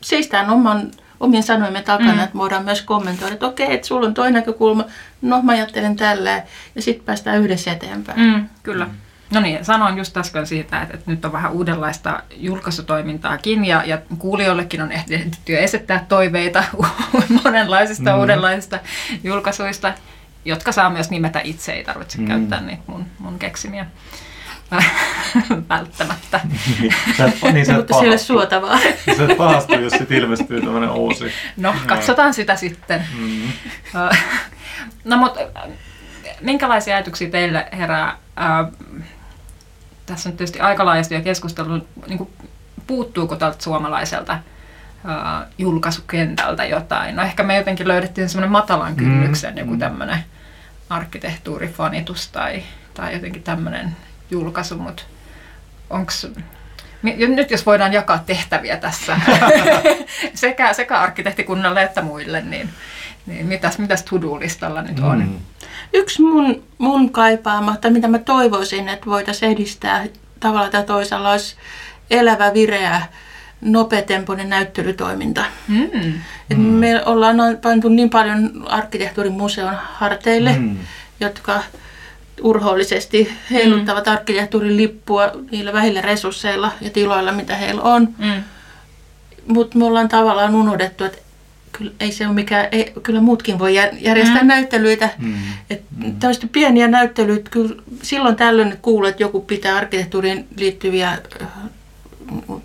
seistään oman, omien sanojemme takana, mm. että voidaan myös kommentoida, että okei, että sulla on toinen näkökulma, no mä ajattelen tällä ja sitten päästään yhdessä eteenpäin. Mm, kyllä. No niin, sanoin just äsken siitä, että, että nyt on vähän uudenlaista julkaisutoimintaakin ja, ja kuulijoillekin on ehditty jo esittää toiveita <laughs> monenlaisista mm. uudenlaisista julkaisuista, jotka saa myös nimetä itse, ei tarvitse mm. käyttää niitä mun, mun keksimiä. <laughs> Välttämättä. niin, sä, niin sä Mutta se ei ole suotavaa. sä et pahastu, jos sit ilmestyy tämmöinen uusi. No, katsotaan sitä sitten. Mm. no, mutta minkälaisia ajatuksia teille herää tässä on tietysti aika laajasti jo keskusteltu, niin kuin, puuttuuko tältä suomalaiselta julkaisukentältä jotain. No ehkä me jotenkin löydettiin semmoinen matalan kynnyksen mm, joku mm. tämmöinen arkkitehtuurifanitus tai, tai jotenkin tämmöinen julkaisu, mutta onko nyt jos voidaan jakaa tehtäviä tässä <laughs> sekä, sekä arkkitehtikunnalle että muille, niin, niin mitäs, mitäs to-do-listalla nyt on? Mm. Yksi mun, mun kaipaama, tai mitä mä toivoisin, että voitaisiin edistää tavalla tai toisella, olisi elävä, vireä, nopeatempoinen näyttelytoiminta. Mm. Et mm. Me ollaan pantu niin paljon arkkitehtuurin museon harteille, mm. jotka urhoollisesti heiluttavat mm. arkkitehtuurin lippua niillä vähillä resursseilla ja tiloilla, mitä heillä on. Mm. Mutta me ollaan tavallaan unohdettu, että kyllä, ei se ole mikään, ei, kyllä muutkin voi järjestää mm. näyttelyitä. Mm. Et mm. pieniä näyttelyitä, kyllä silloin tällöin kuulet, että joku pitää arkkitehtuuriin liittyviä äh,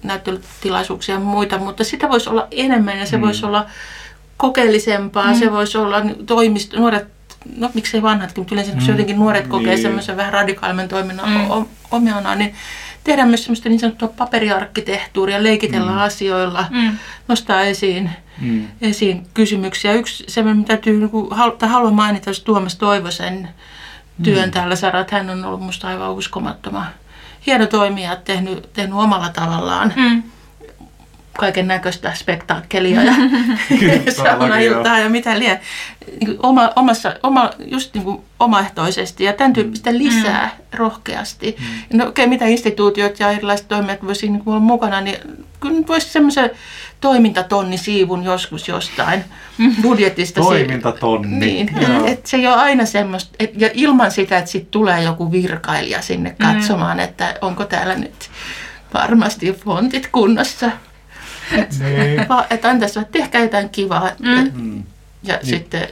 näyttelytilaisuuksia ja muita, mutta sitä voisi olla enemmän ja se mm. voisi olla kokeellisempaa, mm. se voisi olla toimisto, nuoret, no miksei vanhatkin, mutta yleensä mm. jotenkin nuoret kokee niin. semmoisen vähän radikaalimman toiminnan mm. omianaan, niin tehdään myös semmoista niin sanottua paperiarkkitehtuuria, leikitellä mm. asioilla, mm. nostaa esiin, mm. esiin kysymyksiä. Yksi semmoinen, mitä täytyy, niin kuin, haluan mainita, jos Tuomas Toivosen työn mm. täällä saralla, että hän on ollut minusta aivan uskomattoman hieno toimija, tehnyt, tehnyt omalla tavallaan. Mm kaiken näköistä spektaakkelia ja <laughs> <laughs> saunailtaa ja mitä liian. Niin oma, omassa, oma, just niin kuin omaehtoisesti ja tämän tyyppistä mm. lisää mm. rohkeasti. Mm. No okei, okay, mitä instituutiot ja erilaiset toimijat voisivat niin olla mukana, niin kyllä voisi semmoisen toimintatonni siivun joskus jostain mm. budjetista. Toimintatonni. Niin, et se ei ole aina semmoista, et, ja ilman sitä, että sitten tulee joku virkailija sinne katsomaan, mm. että onko täällä nyt varmasti fontit kunnossa. Niin. <laughs> Vaan, että antaisi, että tehkää jotain kivaa. Mm. Ja niin. sitten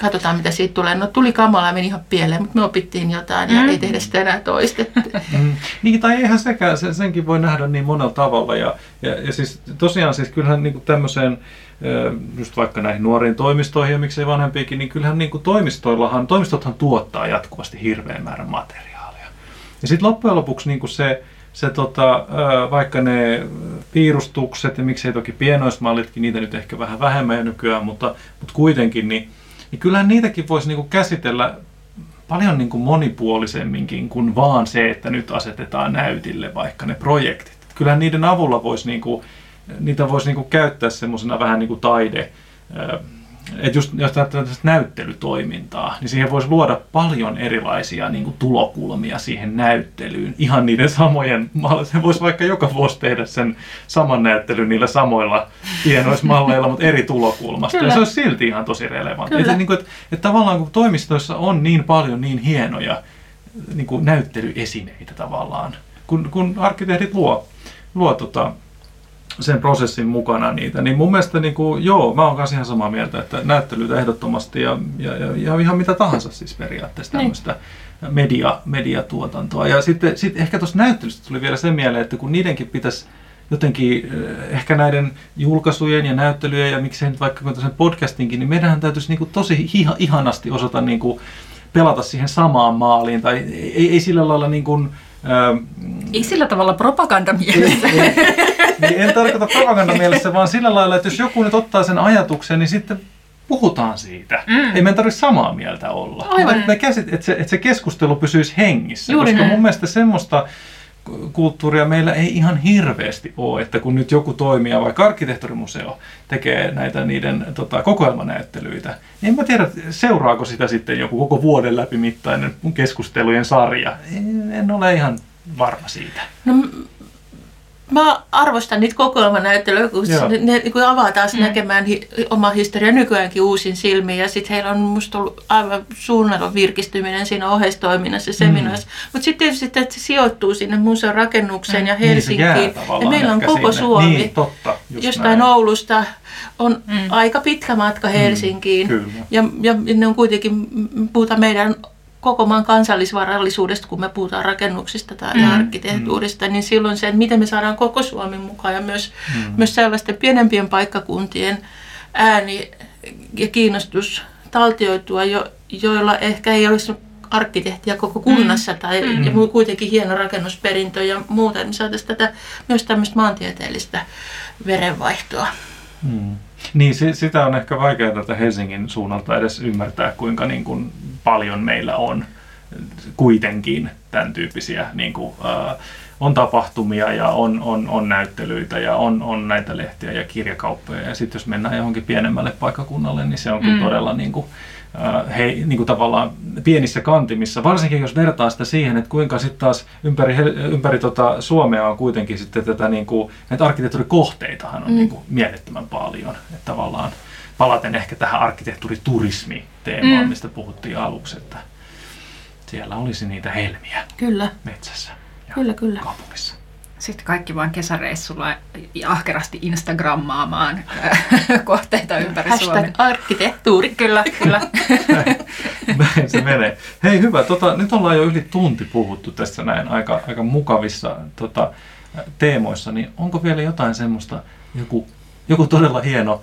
katsotaan, mitä siitä tulee. No tuli kamala ja meni ihan pieleen, mutta me opittiin jotain mm. ja ei tehdä sitä enää toistettu. <laughs> Mm. Niin, tai eihän sekään, sen, senkin voi nähdä niin monella tavalla. Ja, ja, ja siis tosiaan siis kyllähän niin tämmöiseen, just vaikka näihin nuoriin toimistoihin ja miksei vanhempiinkin, niin kyllähän niin toimistoillahan, toimistothan tuottaa jatkuvasti hirveän määrän materiaalia. Ja sitten loppujen lopuksi niin se, se tota, vaikka ne piirustukset ja miksei toki pienoismallitkin, niitä nyt ehkä vähän vähemmän nykyään, mutta, mutta kuitenkin, niin, niin kyllähän niitäkin voisi niinku käsitellä paljon niin kuin monipuolisemminkin kuin vaan se, että nyt asetetaan näytille vaikka ne projektit. Kyllähän niiden avulla voisi, niin kuin, niitä voisi niin kuin käyttää semmoisena vähän niin kuin taide, että just jos ajattelee näyttelytoimintaa, niin siihen voisi luoda paljon erilaisia niin kuin tulokulmia siihen näyttelyyn. Ihan niiden samojen, <laughs> se voisi vaikka joka vuosi tehdä sen saman näyttelyn niillä samoilla pienoismalleilla, mutta eri tulokulmasta. Kyllä. Ja se olisi silti ihan tosi relevantti. Että, niin kuin, että, että tavallaan kun toimistoissa on niin paljon niin hienoja niin kuin näyttelyesineitä tavallaan, kun, kun arkkitehdit luo, luo tota, sen prosessin mukana niitä. Niin mun mielestä niin kuin, joo, mä oon kanssa ihan samaa mieltä, että näyttelyitä ehdottomasti ja, ja, ja, ja ihan mitä tahansa siis periaatteessa niin. tämmöistä media, mediatuotantoa. Ja sitten sit ehkä tuossa näyttelystä tuli vielä se mieleen, että kun niidenkin pitäisi jotenkin eh, ehkä näiden julkaisujen ja näyttelyjen ja miksei nyt vaikka sen podcastinkin, niin meidän täytyisi niin kuin tosi ihanasti osata niin kuin pelata siihen samaan maaliin. Tai ei, ei sillä lailla niin kuin, ei sillä tavalla propagandamielessä. Ei, ei, niin en tarkoita propagandamielessä, vaan sillä lailla, että jos joku nyt ottaa sen ajatuksen, niin sitten puhutaan siitä. Mm. Ei meidän tarvitse samaa mieltä olla. Aivan. Me käsit, että, se, että se keskustelu pysyisi hengissä. Juuri koska näin. mun mielestä semmoista kulttuuria meillä ei ihan hirveästi ole, että kun nyt joku toimija, vaikka arkkitehtorimuseo, tekee näitä niiden tota, kokoelmanäyttelyitä, niin en mä tiedä, seuraako sitä sitten joku koko vuoden läpimittainen keskustelujen sarja. En, en ole ihan varma siitä. No Mä arvostan niitä kokoelmanäyttelyjä, kun Joo. ne, ne kun avaa taas mm. näkemään hi, oma historia nykyäänkin uusin silmiin. Ja sitten heillä on musta ollut aivan suunnalla virkistyminen siinä oheistoiminnassa ja seminaarissa. Mm. Mutta sitten tietysti, että se sijoittuu sinne museon rakennukseen mm. ja Helsinkiin. Niin ja meillä on koko sinne. Suomi. Niin, totta, Jostain näin. Oulusta on mm. aika pitkä matka mm, Helsinkiin. Mm, ja, ja ne on kuitenkin, puhutaan meidän koko maan kansallisvarallisuudesta, kun me puhutaan rakennuksista tai mm. arkkitehtuurista, mm. niin silloin se, että miten me saadaan koko Suomen mukaan ja myös, mm. myös sellaisten pienempien paikkakuntien ääni ja kiinnostus taltioitua, jo, joilla ehkä ei olisi arkkitehtiä koko kunnassa mm. tai mm. ja kuitenkin hieno rakennusperintö ja muuta, niin saataisiin tätä, myös tämmöistä maantieteellistä verenvaihtoa. Mm. Niin, se, sitä on ehkä vaikea tätä Helsingin suunnalta edes ymmärtää, kuinka niin kuin paljon meillä on kuitenkin tämän tyyppisiä niin kuin, äh, on tapahtumia ja on, on, on näyttelyitä ja on, on näitä lehtiä ja kirjakauppoja. Ja sitten jos mennään johonkin pienemmälle paikkakunnalle, niin se on mm. todella niin kuin, äh, he, niin kuin tavallaan pienissä kantimissa. Varsinkin jos vertaa sitä siihen, että kuinka sitten taas ympäri, ympäri tota Suomea on kuitenkin sitten tätä niin kuin, näitä arkkitehtuurikohteitahan on mm. niin kuin mielettömän paljon. Että tavallaan palaten ehkä tähän arkkitehtuuriturismi-teemaan, mm. mistä puhuttiin aluksi, että siellä olisi niitä helmiä kyllä. metsässä ja kyllä, kyllä. kaupungissa. Sitten kaikki vain kesäreissulla ahkerasti Instagrammaamaan <laughs> kohteita ympäri Hashtag Suomea. arkkitehtuuri. Kyllä, kyllä. <laughs> näin se menee. Hei hyvä, tota, nyt ollaan jo yli tunti puhuttu tässä näin aika, aika mukavissa tota, teemoissa, niin onko vielä jotain semmoista, joku, joku todella hieno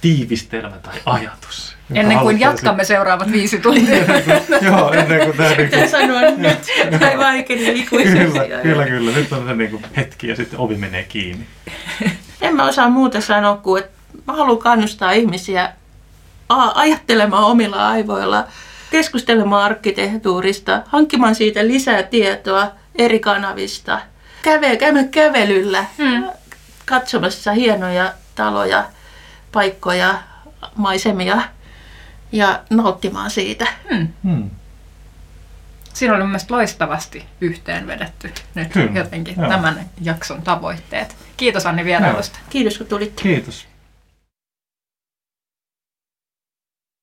tiivistelmä tai ajatus. Ennen kuin jatkamme sit... seuraavat viisi tuntia. <laughs> Joo, ennen kuin tämä... Niin kuin... sanoa nyt, tai vaikeni <laughs> ikuisesti. Kyllä, kyllä, kyllä. Nyt on se niin kuin hetki ja sitten ovi menee kiinni. <laughs> En mä osaa muuta sanoa kuin, että mä haluan kannustaa ihmisiä ajattelemaan omilla aivoilla, keskustelemaan arkkitehtuurista, hankkimaan siitä lisää tietoa eri kanavista, käve, käymään kävelyllä, hmm. katsomassa hienoja taloja, paikkoja, maisemia ja nauttimaan siitä. Hmm. Hmm. Siinä oli mielestäni loistavasti yhteenvedetty nyt Kyllä, jotenkin joo. tämän jakson tavoitteet. Kiitos Anni vierailusta. Kiitos kun tulitte. Kiitos.